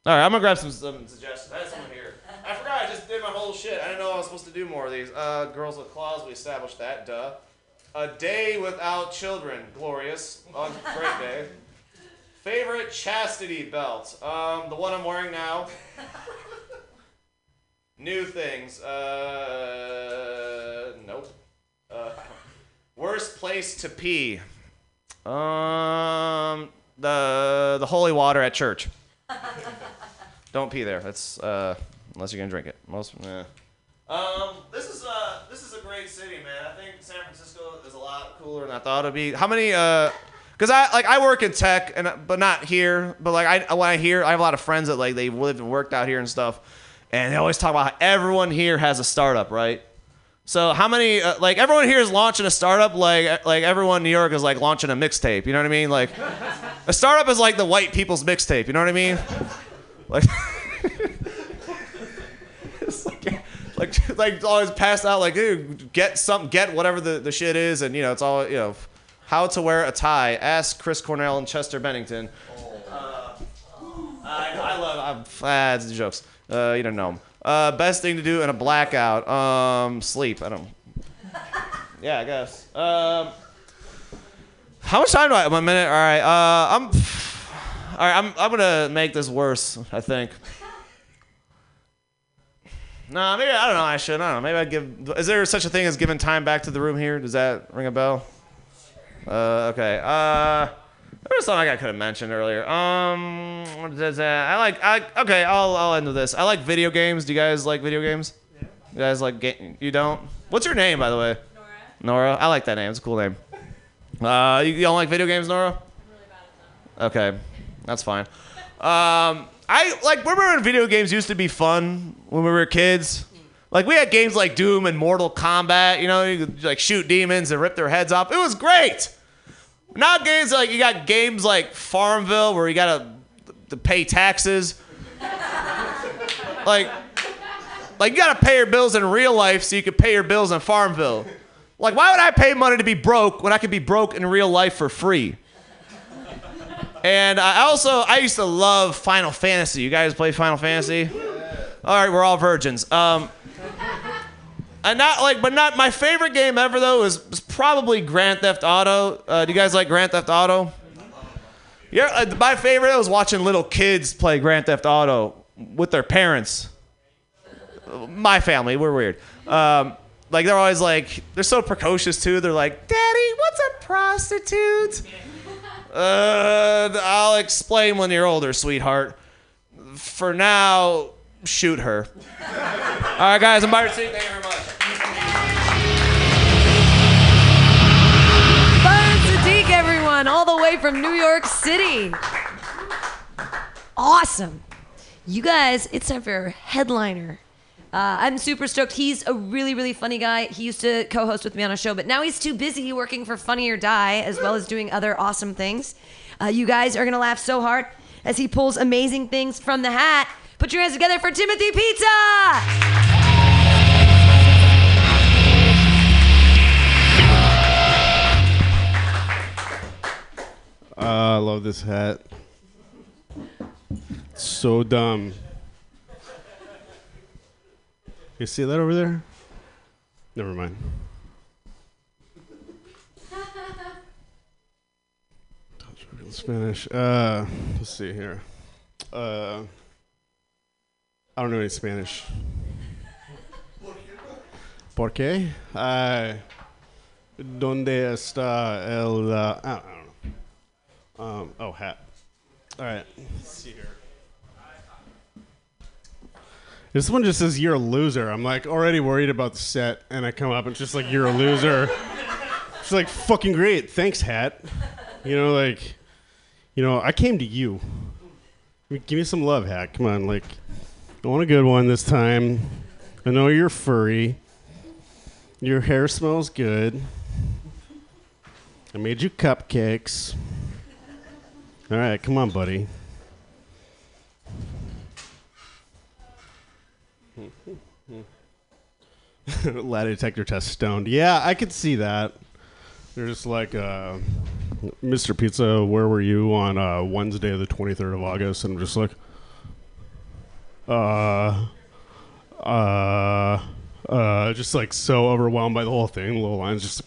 All right, I'm gonna grab some, some suggestions. I had someone here. I forgot. I just did my whole shit. I didn't know I was supposed to do more of these. Uh, girls with claws. We established that. Duh. A day without children. Glorious. On great day. Favorite chastity belt. Um, the one I'm wearing now. New things. Uh, nope. Uh, worst place to pee. Um, the the holy water at church. Don't pee there. That's uh, unless you're gonna drink it. Most. Eh. Um, this is uh, this is a great city, man. I think San Francisco is a lot cooler than I thought it'd be. How many? uh Cause I like I work in tech and but not here. But like I when I hear I have a lot of friends that like they've lived and worked out here and stuff, and they always talk about how everyone here has a startup, right? So how many uh, like everyone here is launching a startup like like everyone in New York is like launching a mixtape. You know what I mean? Like a startup is like the white people's mixtape. You know what I mean? Like. Like, like, always passed out. Like, dude, get some, get whatever the, the shit is, and you know, it's all you know. How to wear a tie? Ask Chris Cornell and Chester Bennington. Uh, I, I love. I'm, ah, it's jokes. Uh, you don't know. Uh, best thing to do in a blackout? Um, sleep. I don't. Yeah, I guess. Um, how much time do I? have? One minute. All right. Uh, I'm. All right. I'm. I'm gonna make this worse. I think. No, maybe I don't know. I should. I don't know. Maybe I give. Is there such a thing as giving time back to the room here? Does that ring a bell? Uh, okay. Uh, there was something I could have mentioned earlier. Um, what is that? I like. I okay. I'll I'll end with this. I like video games. Do you guys like video games? Yeah. You guys like game? You don't? What's your name, by the way? Nora. Nora. I like that name. It's a cool name. Uh, you, you don't like video games, Nora? I'm really bad at them. Okay, that's fine. Um, I like remember when video games used to be fun when we were kids. Like we had games like Doom and Mortal Kombat. You know, you could like shoot demons and rip their heads off. It was great. Now games like you got games like Farmville where you gotta to pay taxes. like, like you gotta pay your bills in real life so you can pay your bills in Farmville. Like, why would I pay money to be broke when I could be broke in real life for free? And I also I used to love Final Fantasy. You guys play Final Fantasy? All right, we're all virgins. Um, and not like, but not my favorite game ever though is, was probably Grand Theft Auto. Uh, do you guys like Grand Theft Auto? Yeah, uh, my favorite was watching little kids play Grand Theft Auto with their parents. My family, we're weird. Um, like they're always like they're so precocious too. They're like, "Daddy, what's a prostitute?" Uh, I'll explain when you're older, sweetheart. For now, shoot her. All right, guys, I'm Byron C. Thank you very much. Everyone, all the way from New York City. Awesome. You guys, it's time for headliner. Uh, I'm super stoked. He's a really, really funny guy. He used to co host with me on a show, but now he's too busy working for Funny or Die as well as doing other awesome things. Uh, you guys are going to laugh so hard as he pulls amazing things from the hat. Put your hands together for Timothy Pizza! Uh, I love this hat. It's so dumb. You see that over there? Never mind. Spanish. Uh, let's see here. Uh, I don't know any Spanish. ¿Por qué? Uh, ¿Dónde está el? Uh, I don't know. Um, oh, hat. All right. Let's see here. This one just says you're a loser. I'm like already worried about the set, and I come up and it's just like you're a loser. It's like fucking great. Thanks, hat. You know, like, you know, I came to you. Give me some love, hat. Come on, like, I want a good one this time. I know you're furry. Your hair smells good. I made you cupcakes. All right, come on, buddy. Lie detector test stoned. Yeah, I could see that. They're just like, uh, Mr. Pizza, where were you on uh, Wednesday, the 23rd of August? And I'm just like, uh, uh, uh, just like so overwhelmed by the whole thing. The little lines just.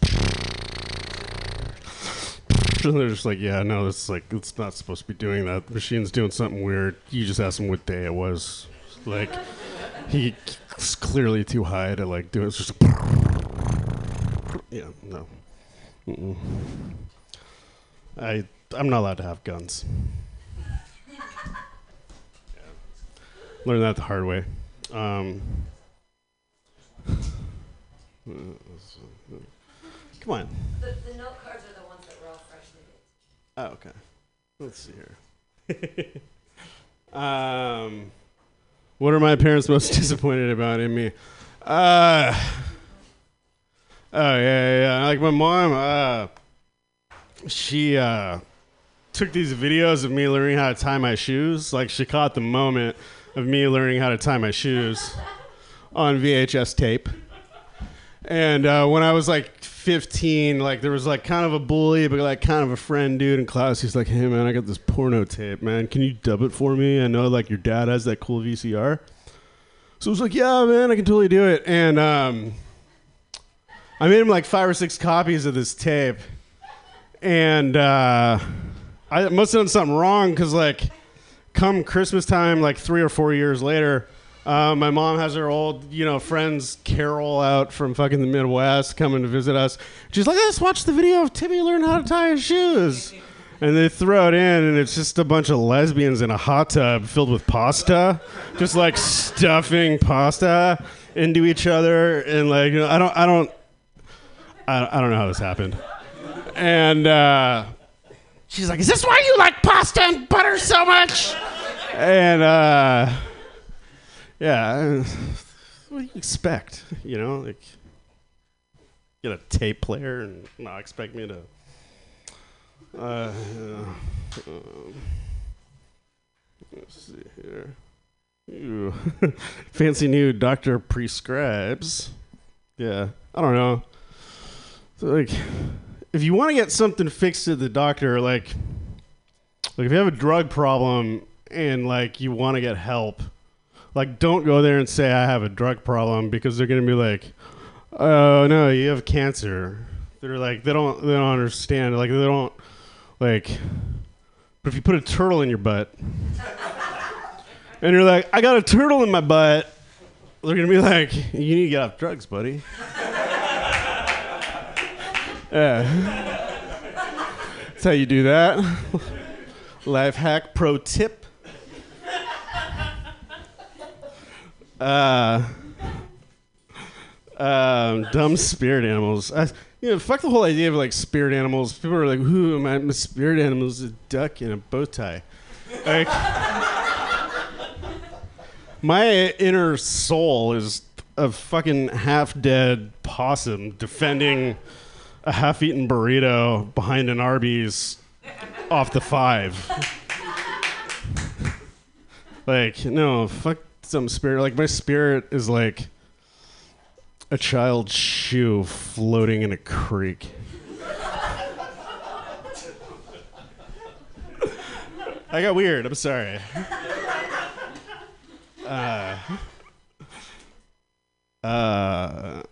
And they're just like, yeah, no, it's like it's not supposed to be doing that. The machine's doing something weird. You just asked him what day it was. Like, he's clearly too high to like do it. It's just. a Yeah, no. Mm-mm. I I'm not allowed to have guns. Yeah. Learned that the hard way. Um, Come on. The, the note cards are the ones that were all freshly baked. Oh, okay. Let's see here. um, what are my parents most disappointed about in me? Uh, oh yeah, yeah, yeah. Like my mom, uh, she uh, took these videos of me learning how to tie my shoes. Like she caught the moment of me learning how to tie my shoes on VHS tape. And uh, when I was like 15, like there was like kind of a bully, but like kind of a friend dude in class. He's like, "Hey man, I got this porno tape, man. Can you dub it for me? I know like your dad has that cool VCR." So I was like, "Yeah, man, I can totally do it." And um, I made him like five or six copies of this tape, and uh, I must have done something wrong because like, come Christmas time, like three or four years later. Uh, my mom has her old, you know, friends Carol out from fucking the Midwest coming to visit us. She's like, let's watch the video of Timmy learn how to tie his shoes. And they throw it in, and it's just a bunch of lesbians in a hot tub filled with pasta, just like stuffing pasta into each other, and like you know, I don't, I don't, I, I don't know how this happened. And uh, she's like, "Is this why you like pasta and butter so much?" And uh, yeah, what do you expect? You know, like get a tape player and not expect me to. Uh, um, let's see here. Ooh. Fancy new doctor prescribes. Yeah, I don't know. So, like, if you want to get something fixed at the doctor, like, like if you have a drug problem and like you want to get help, like don't go there and say I have a drug problem because they're gonna be like, oh no, you have cancer. They're like they don't they don't understand like they don't like. But if you put a turtle in your butt, and you're like, I got a turtle in my butt, they're gonna be like, you need to get off drugs, buddy. yeah. That's how you do that. Life hack pro tip. Uh, um, dumb spirit animals. I, you know, fuck the whole idea of like spirit animals. People are like, "Who my, my spirit animal is a duck in a bow tie." Like, my inner soul is a fucking half-dead possum defending a half-eaten burrito behind an Arby's off the five. like, no, fuck some spirit. Like, my spirit is like a child's shoe floating in a creek. I got weird. I'm sorry. Uh, uh,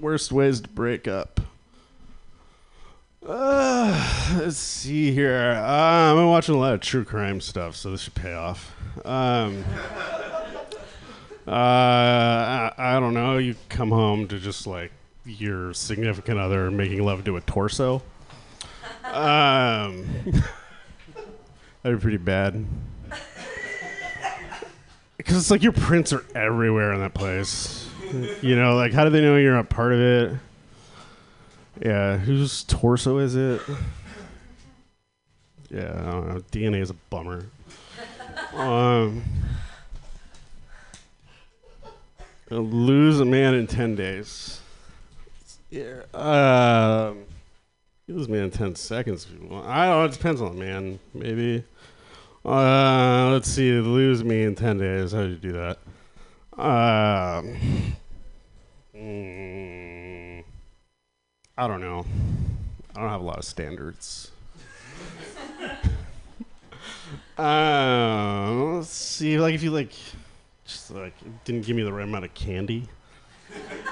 worst ways to break up. Uh, let's see here. Uh, I've been watching a lot of true crime stuff, so this should pay off. Um, uh, I, I don't know. You come home to just like your significant other making love to a torso. Um, that'd be pretty bad. Because it's like your prints are everywhere in that place. You know, like how do they know you're not part of it? Yeah, whose torso is it? Yeah, I don't know. DNA is a bummer. Um, lose a man in ten days. Yeah. Um, lose a man in ten seconds. I don't know. It depends on the man. Maybe. Uh, let's see. Lose me in ten days. How do you do that? Um. Mm, I don't know. I don't have a lot of standards. uh, let's see. Like if you like, just like didn't give me the right amount of candy.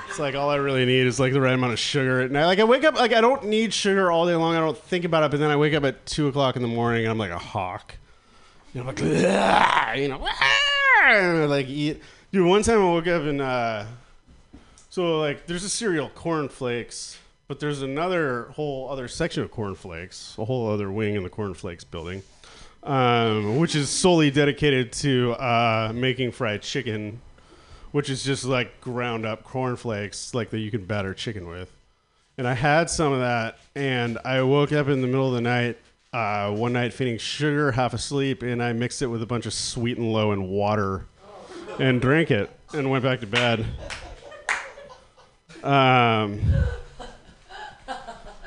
It's like all I really need is like the right amount of sugar. And I, like I wake up like I don't need sugar all day long. I don't think about it, but then I wake up at two o'clock in the morning and I'm like a hawk. You know, like you know, and I, like eat. Dude, one time I woke up and uh, so like there's a cereal cornflakes, but there's another whole other section of cornflakes, a whole other wing in the cornflakes building, um, which is solely dedicated to uh, making fried chicken which is just like ground up cornflakes, like that you can batter chicken with. And I had some of that, and I woke up in the middle of the night uh, one night feeling sugar, half asleep, and I mixed it with a bunch of sweet and low and water, and drank it, and went back to bed. Um,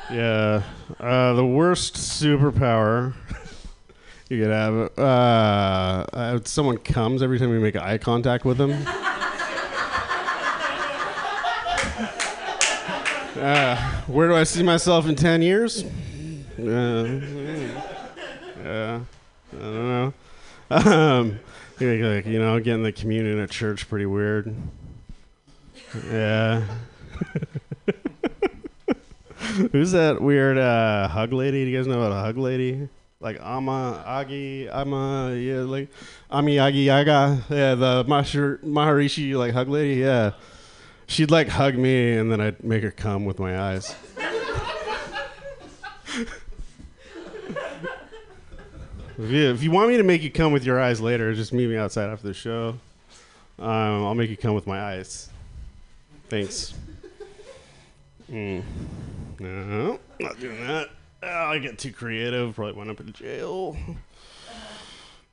yeah, uh, the worst superpower you could have. Uh, uh, someone comes every time you make eye contact with them. Uh, where do I see myself in 10 years? Uh, yeah, I don't know. Um, like, you know, getting the communion at church pretty weird. Yeah. Who's that weird uh, hug lady? Do you guys know about a hug lady? Like Ama Agi Ama yeah like Ami Agi Yaga yeah the Mahar- Maharishi like hug lady yeah she'd like hug me and then I'd make her come with my eyes. If you, if you want me to make you come with your eyes later, just meet me outside after the show. Um, I'll make you come with my eyes. Thanks. Mm. No, not doing that. Oh, I get too creative. Probably went up in jail.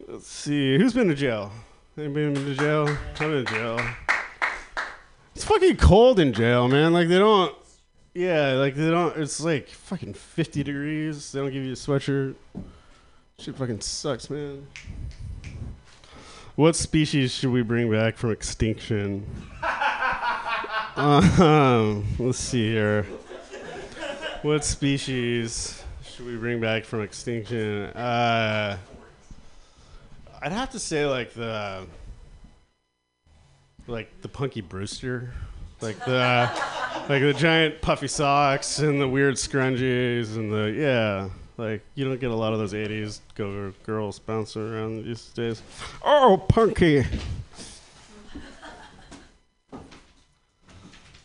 Let's see. Who's been to jail? Anybody been to jail? I've been to jail. It's fucking cold in jail, man. Like they don't. Yeah, like they don't. It's like fucking 50 degrees. They don't give you a sweatshirt. Shit fucking sucks, man. What species should we bring back from extinction? um, let's see here. What species should we bring back from extinction? Uh, I'd have to say like the like the Punky Brewster, like the like the giant puffy socks and the weird scrunchies and the yeah. Like you don't get a lot of those '80s go girls bouncing around these days. Oh, Punky.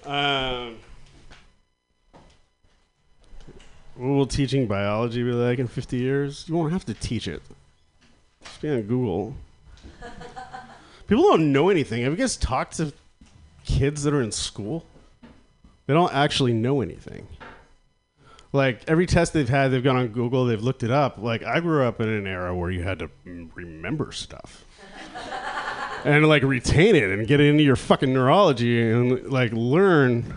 Um, what will teaching biology be like in 50 years? You won't have to teach it. Just be on Google. People don't know anything. Have you guys talked to kids that are in school? They don't actually know anything. Like every test they've had, they've gone on Google, they've looked it up. Like I grew up in an era where you had to remember stuff and like retain it and get it into your fucking neurology and like learn.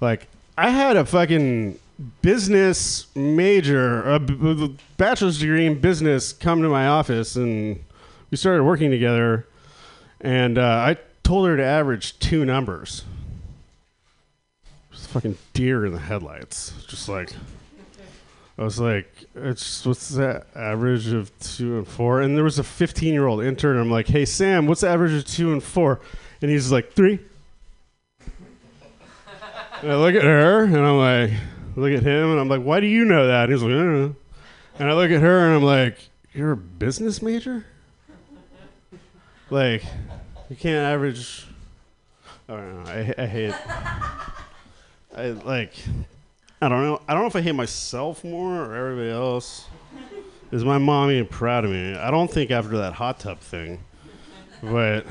Like I had a fucking business major, a bachelor's degree in business, come to my office and we started working together. And uh, I told her to average two numbers. Just fucking deer in the headlights. Just like I was like, it's what's the average of two and four? And there was a 15 year old intern. I'm like, hey Sam, what's the average of two and four? And he's like, three. And I look at her and I'm like, look at him and I'm like, why do you know that? And he's like, I don't know. And I look at her and I'm like, you're a business major? Like, you can't average. I don't know. I, I hate. I like. I don't know. I don't know if I hate myself more or everybody else. Is my mom even proud of me? I don't think after that hot tub thing, but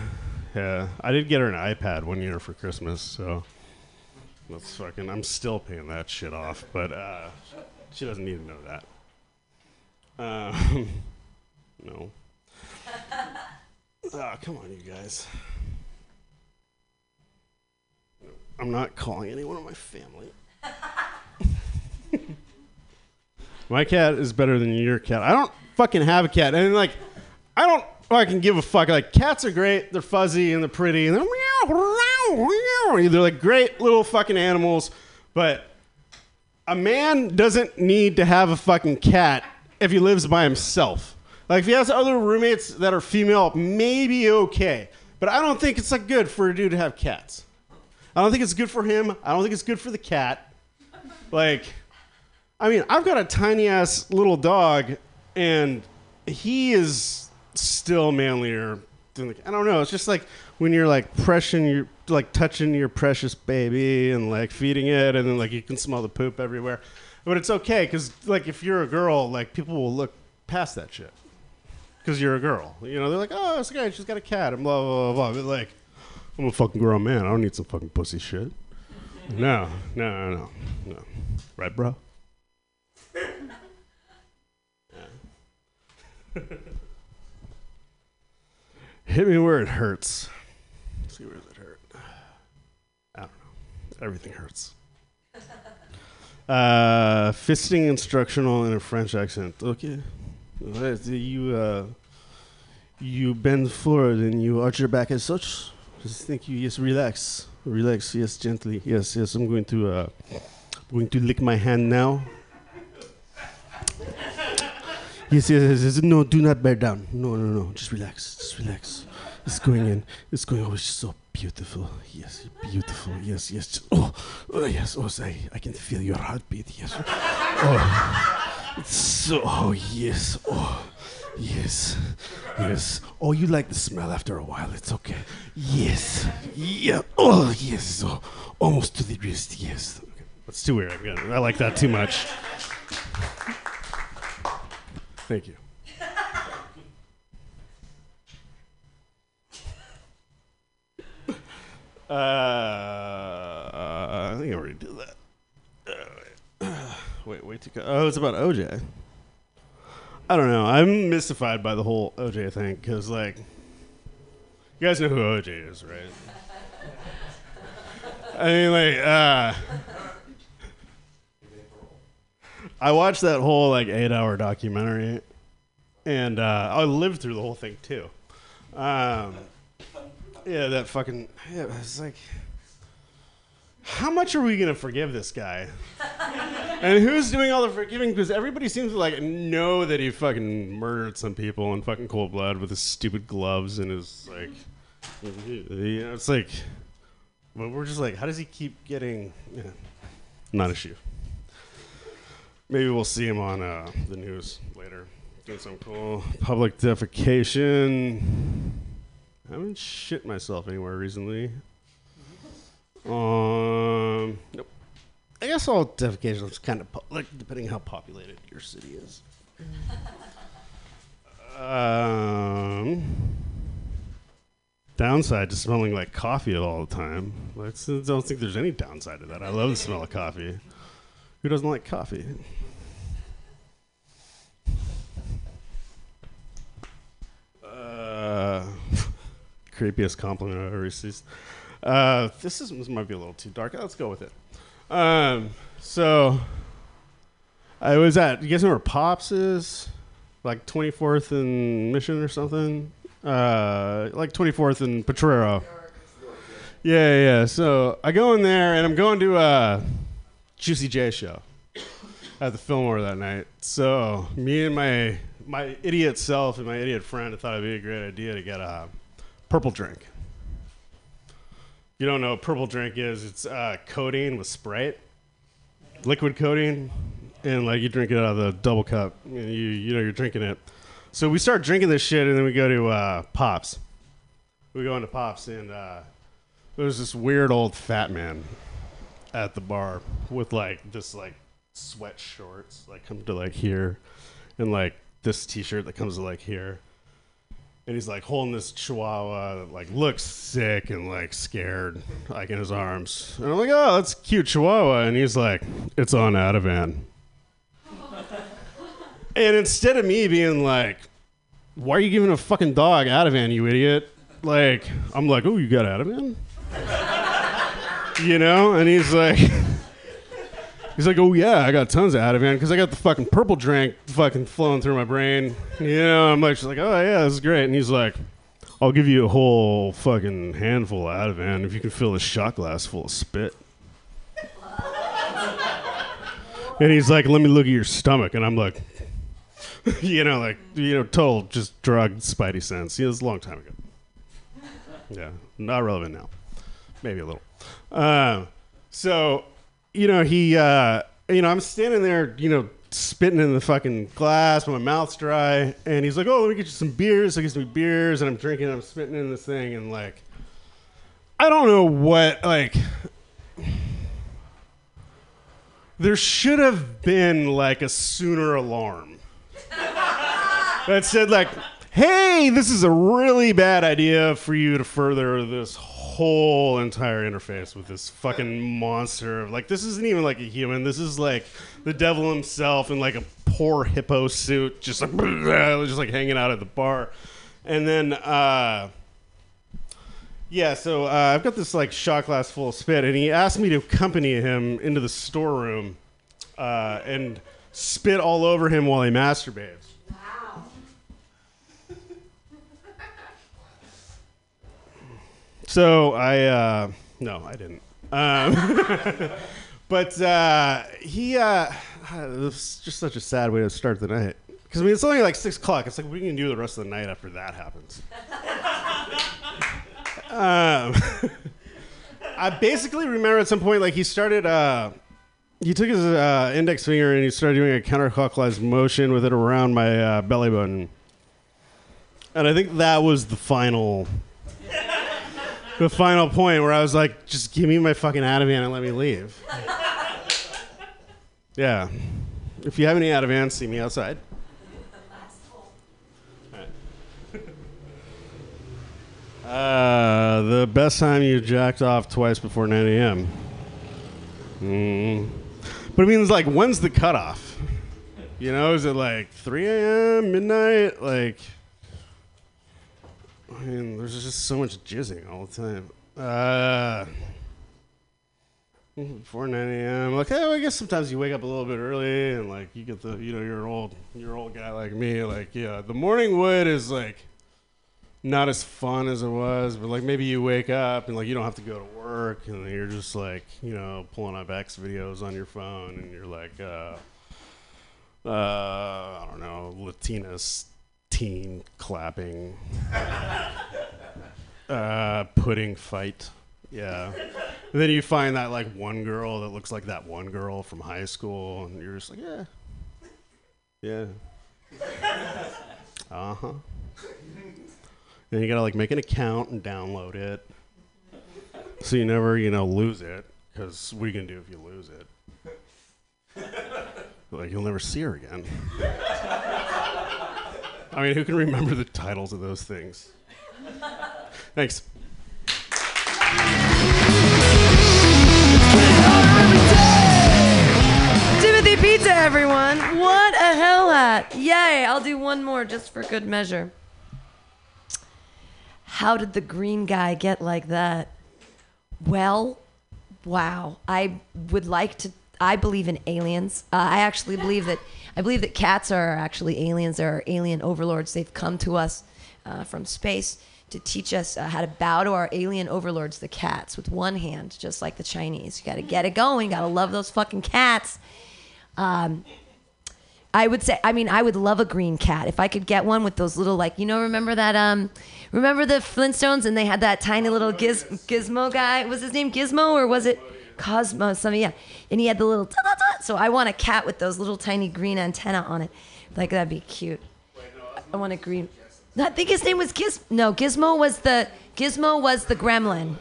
yeah, I did get her an iPad one year for Christmas, so that's fucking. I'm still paying that shit off, but uh, she doesn't need to know that. Um, no. Ah, come on, you guys. I'm not calling anyone in my family. my cat is better than your cat. I don't fucking have a cat. And like, I don't fucking give a fuck. Like, cats are great. They're fuzzy and they're pretty and they're meow, meow, meow. They're like great little fucking animals. But a man doesn't need to have a fucking cat if he lives by himself. Like, if he has other roommates that are female, maybe okay. But I don't think it's like good for a dude to have cats. I don't think it's good for him. I don't think it's good for the cat. Like, I mean, I've got a tiny ass little dog, and he is still manlier than the. I don't know. It's just like when you're like pressing your, like touching your precious baby and like feeding it, and then like you can smell the poop everywhere. But it's okay because like if you're a girl, like people will look past that shit because you're a girl. You know, they're like, oh, this guy, she's got a cat, and blah blah blah. blah. But like, I'm a fucking grown man. I don't need some fucking pussy shit. No, no, no, no. Right, bro? Hit me where it hurts. see where does it hurt? I don't know. Everything hurts. Uh, fisting instructional in a French accent. Okay. You uh, you bend forward and you arch your back as such. Just think you just relax, relax. Yes, gently. Yes, yes. I'm going to uh, going to lick my hand now. Yes, yes, yes, yes. No, do not bear down. No, no, no. Just relax. Just relax. It's going in. It's going. Oh, it's so beautiful. Yes, beautiful. Yes, yes. Oh, oh, yes. Oh, I, I can feel your heartbeat. Yes. Oh, it's so. Oh, yes. Oh, yes. Yes. Oh, you like the smell after a while. It's okay. Yes. Yeah. Oh, yes. Oh, almost to the wrist. Yes. Okay. That's too weird. I like that too much. Thank you. Uh, I think I already did that. Uh, wait, wait to go. Oh, it's about OJ. I don't know. I'm mystified by the whole OJ thing because, like, you guys know who OJ is, right? I mean, like, uh, I watched that whole like eight-hour documentary, and uh, I lived through the whole thing too. Um, yeah, that fucking. Yeah, it's like, how much are we gonna forgive this guy? and who's doing all the forgiving? Because everybody seems to like know that he fucking murdered some people in fucking cold blood with his stupid gloves and his like. You know, it's like, but we're just like, how does he keep getting? Yeah, not issue. Maybe we'll see him on uh, the news later. Doing some cool public defecation. I haven't shit myself anywhere recently. Um, nope. I guess all defecation is kind of po- like depending how populated your city is. Um, downside to smelling like coffee all the time. I don't think there's any downside to that. I love the smell of coffee. Who doesn't like coffee? Uh, creepiest compliment I've ever received. Uh, this is this might be a little too dark. Let's go with it. Um, so I was at. You guys know where Pops is? Like 24th and Mission or something. Uh, like 24th and Potrero. Yeah, yeah. So I go in there and I'm going to a Juicy J show at the Fillmore that night. So me and my my idiot self and my idiot friend thought it'd be a great idea to get a purple drink. You don't know what purple drink is? It's uh, codeine with Sprite, liquid codeine, and like you drink it out of the double cup, and you you know you're drinking it. So we start drinking this shit, and then we go to uh, Pops. We go into Pops, and uh, there's this weird old fat man at the bar with like this like sweat shorts like come to like here, and like this t-shirt that comes to like here and he's like holding this chihuahua that like looks sick and like scared like in his arms. And i'm like oh that's cute chihuahua. And he's like it's on ativan. And instead of me being like why are you giving a fucking dog ativan you idiot? Like i'm like oh you got ativan? You know? And he's like He's like, oh yeah, I got tons of Ativan because I got the fucking purple drink fucking flowing through my brain. You know, I'm like, she's like, oh yeah, this is great. And he's like, I'll give you a whole fucking handful of Ativan if you can fill a shot glass full of spit. and he's like, let me look at your stomach. And I'm like, you know, like, you know, total just drugged spidey sense. You know, it's a long time ago. Yeah, not relevant now. Maybe a little. Um, so you know, he, uh, you know, I'm standing there, you know, spitting in the fucking glass, my mouth's dry, and he's like, "Oh, let me get you some beers." So he gets me beers, and I'm drinking, and I'm spitting in this thing, and like, I don't know what, like, there should have been like a sooner alarm that said like, "Hey, this is a really bad idea for you to further this." whole entire interface with this fucking monster. Like this isn't even like a human. This is like the devil himself in like a poor hippo suit, just like just like hanging out at the bar. And then uh yeah, so uh, I've got this like shot glass full of spit, and he asked me to accompany him into the storeroom uh, and spit all over him while he masturbates. So I uh, no, I didn't. Um, but uh, he uh, it was just such a sad way to start the night. Because I mean, it's only like six o'clock. It's like we can do the rest of the night after that happens. um, I basically remember at some point, like he started. Uh, he took his uh, index finger and he started doing a counterclockwise motion with it around my uh, belly button, and I think that was the final the final point where I was like, just give me my fucking Ativan and let me leave. yeah. If you have any Ativan, see me outside. Uh, the best time you jacked off twice before 9 a.m. Mm. But I mean, it's like, when's the cutoff? You know, is it like 3 a.m., midnight? Like, I mean, there's just so much jizzing all the time. Uh, before 9 a.m. Like, oh, I guess sometimes you wake up a little bit early, and like you get the, you know, you're old, you're old guy like me. Like, yeah, the morning wood is like not as fun as it was, but like maybe you wake up and like you don't have to go to work, and you're just like, you know, pulling up XVideos on your phone, and you're like, uh, uh, I don't know, Latinas teen clapping, uh, pudding fight. Yeah. And then you find that like one girl that looks like that one girl from high school, and you're just like, yeah, yeah, uh huh. Then you gotta like make an account and download it, so you never you know lose it. Because what are you gonna do if you lose it? Like you'll never see her again. I mean, who can remember the titles of those things? Thanks. Timothy Pizza, everyone. What a hell hat. Yay. I'll do one more just for good measure. How did the green guy get like that? Well, wow. I would like to. I believe in aliens. Uh, I actually believe that. I believe that cats are actually aliens. They're alien overlords. They've come to us uh, from space to teach us uh, how to bow to our alien overlords, the cats, with one hand, just like the Chinese. You got to get it going. Got to love those fucking cats. Um, I would say, I mean, I would love a green cat if I could get one with those little, like, you know, remember that, um, remember the Flintstones and they had that tiny little giz- gizmo guy? Was his name Gizmo or was it Cosmo? Something, yeah. And he had the little, so I want a cat with those little tiny green antenna on it. Like, that'd be cute. I want a green. I think his name was Giz. No, Gizmo was the Gizmo was the gremlin.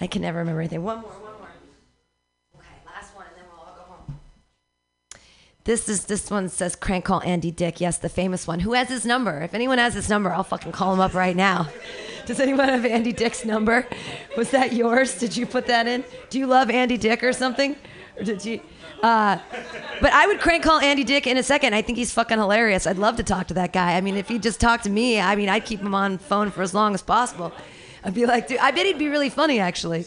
I can never remember anything. One more, one more. Okay, last one, and then we'll all go home. This is this one says crank call Andy Dick. Yes, the famous one. Who has his number? If anyone has his number, I'll fucking call him up right now. Does anyone have Andy Dick's number? Was that yours? Did you put that in? Do you love Andy Dick or something? Or did you? Uh, but I would crank call Andy Dick in a second. I think he's fucking hilarious. I'd love to talk to that guy. I mean, if he just talked to me, I mean, I'd keep him on phone for as long as possible. I'd be like, dude, I bet he'd be really funny actually.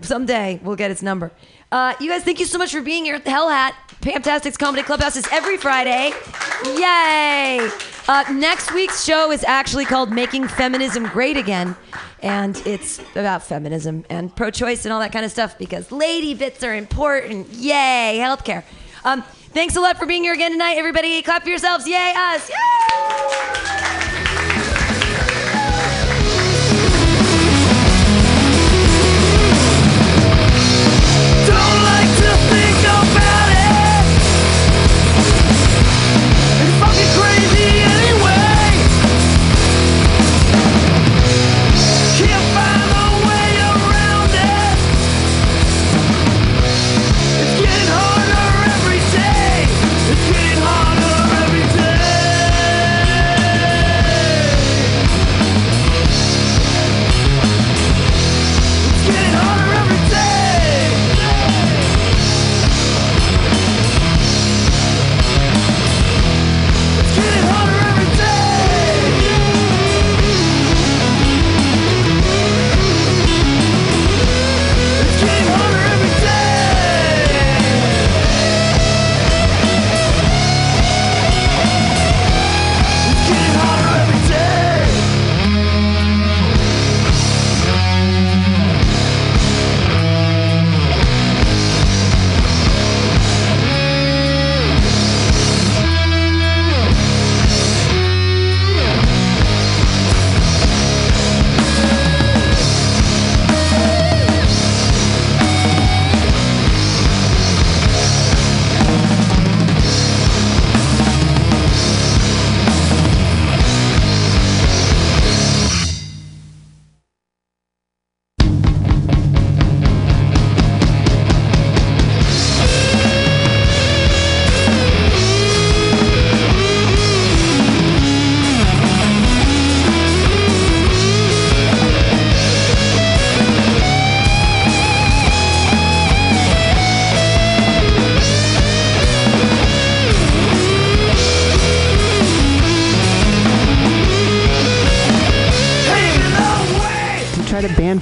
Someday we'll get its number. Uh, you guys, thank you so much for being here at the Hell Hat. Pamtastic's Comedy Clubhouse is every Friday. Yay! Uh, next week's show is actually called Making Feminism Great Again. And it's about feminism and pro choice and all that kind of stuff because lady bits are important. Yay! Healthcare. Um, thanks a lot for being here again tonight, everybody. Clap for yourselves. Yay, us. Yay!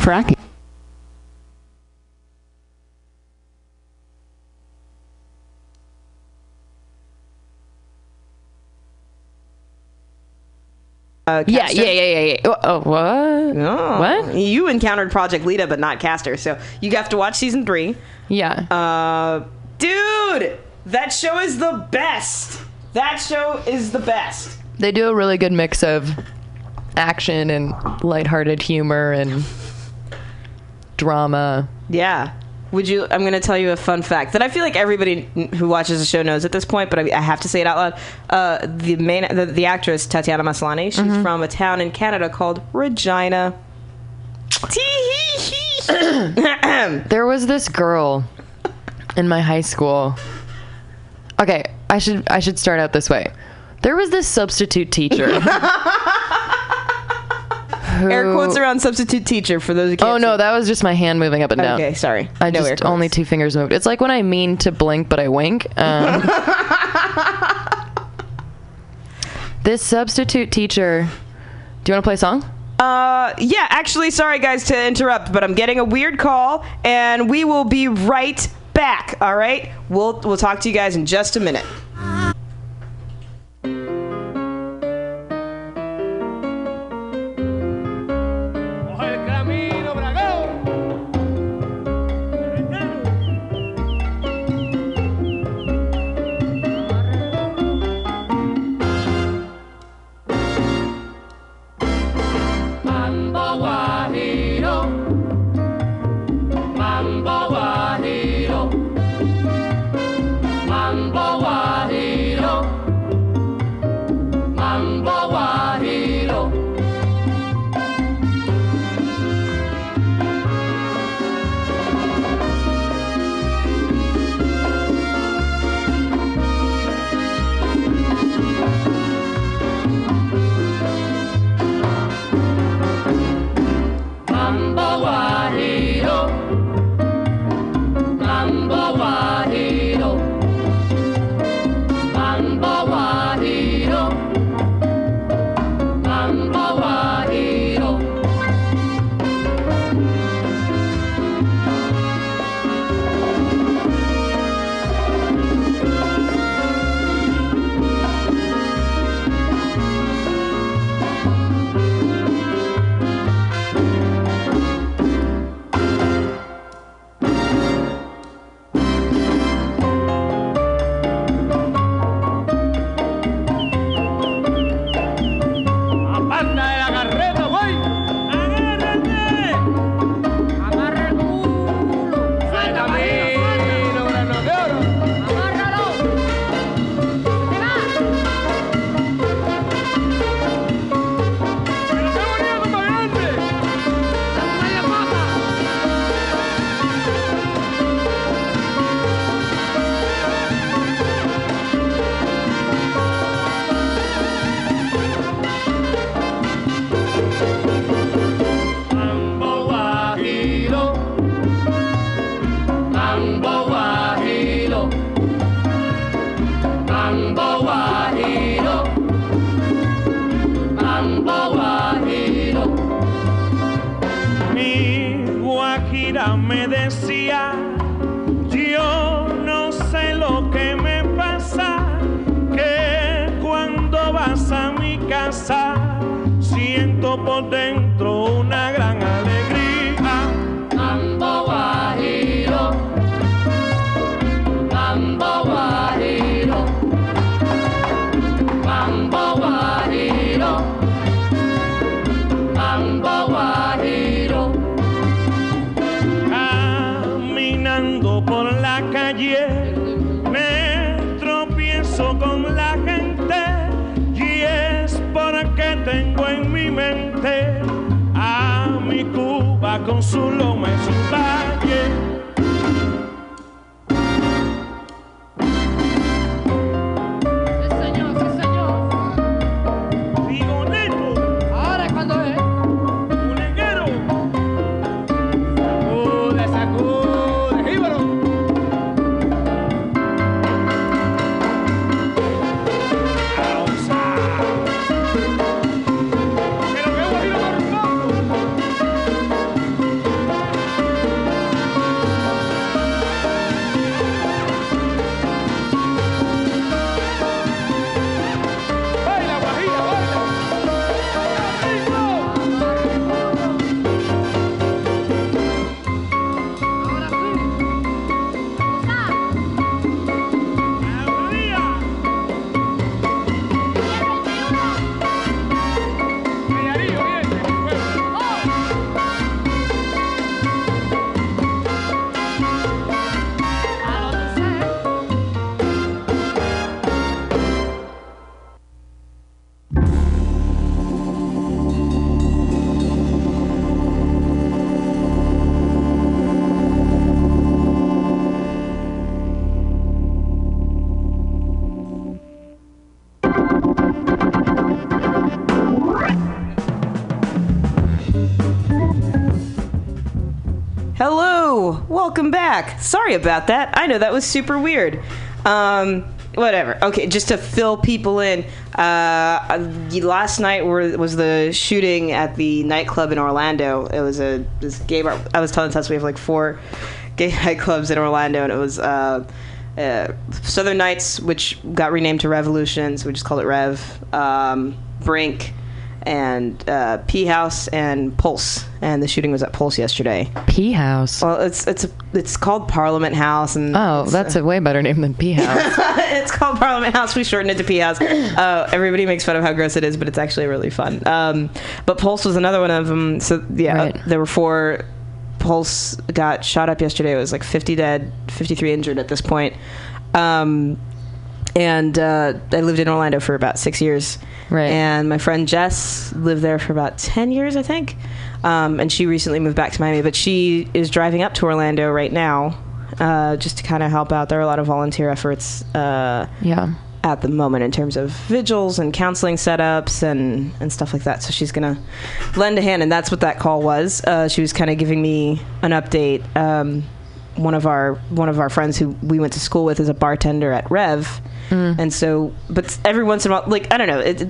Fracking. Uh, Yeah, yeah, yeah, yeah, yeah. Oh, what? Oh. What? You encountered Project Leda, but not Castor. So you have to watch season three. Yeah. Uh, dude, that show is the best. That show is the best. They do a really good mix of action and lighthearted humor and drama. Yeah. Would you? I'm going to tell you a fun fact that I feel like everybody who watches the show knows at this point, but I, I have to say it out loud. Uh, the main, the, the actress Tatiana Maslany, she's Mm-hmm. from a town in Canada called Regina. there was this girl in my high school. Okay, I should I should start out this way. There was this substitute teacher. Air quotes around substitute teacher for those who can't. Oh no, that was just my hand moving up and down. Okay, sorry. I No just only two fingers moved. It's like when I mean to blink but I wink. Um, this substitute teacher. Do you want to play a song? Uh, yeah, actually, sorry guys to interrupt, but I'm getting a weird call, and we will be right back. All right, we'll we'll talk to you guys in just a minute. Welcome back. Sorry about that. I know that was super weird. Um, whatever. Okay, just to fill people in. Uh, last night were, was the shooting at the nightclub in Orlando. It was a this gay bar. I was telling Tess we have like four gay nightclubs in Orlando, and it was. Uh, uh, Southern Nights, which got renamed to Revolutions, we just called it Rev, um, Brink, and uh, P House and Pulse. And the shooting was at Pulse yesterday. P House. Well, it's it's a, it's called Parliament House, and Oh, that's a way better name than P House. it's called Parliament House. We shortened it to P House. Uh, everybody makes fun of how gross it is, but it's actually really fun. Um, but Pulse was another one of them. So yeah, uh, there were four. Pulse got shot up yesterday. It was like 50 dead, 53 injured at this point. Um, and uh, I lived in Orlando for about six years. Right. And my friend Jess lived there for about 10 years, I think. Um, and she recently moved back to Miami, but she is driving up to Orlando right now uh, just to kind of help out. There are a lot of volunteer efforts. Uh, yeah. At the moment, in terms of vigils and counseling setups and, and stuff like that. So she's going to lend a hand, and that's what that call was. Uh, she was kind of giving me an update. Um, one of our one of our friends who we went to school with is a bartender at Rev, and so but every once in a while, like I don't know, it,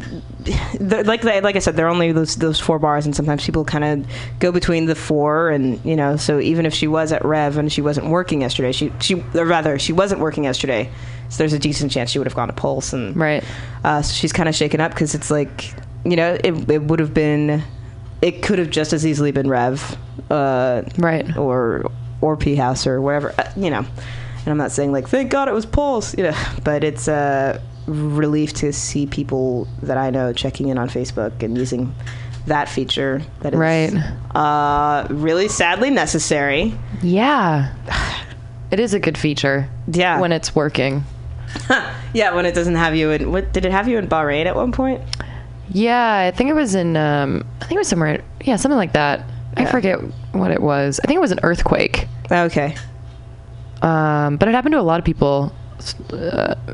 it, like like I said, there are only those those four bars, and sometimes people kind of go between the four, and you know, so even if she was at Rev and she wasn't working yesterday, she she or rather she wasn't working yesterday, so there's a decent chance she would have gone to Pulse, and right, uh, so she's kind of shaken up because it's like you know it it would have been. It could have just as easily been Rev, uh, right, or or P House or wherever, uh, you know. And I'm not saying like, thank God it was Pulse, you know, but it's a relief to see people that I know checking in on Facebook and using that feature that is right. uh, really sadly necessary. Yeah. It is a good feature. Yeah. When it's working. yeah, when it doesn't have you in, what, did it have you in Bahrain at one point? Yeah, I think it was in, um, I think it was somewhere, yeah, something like that. I forget what it was. I think it was an earthquake. Okay. Um, but it happened to a lot of people. Uh,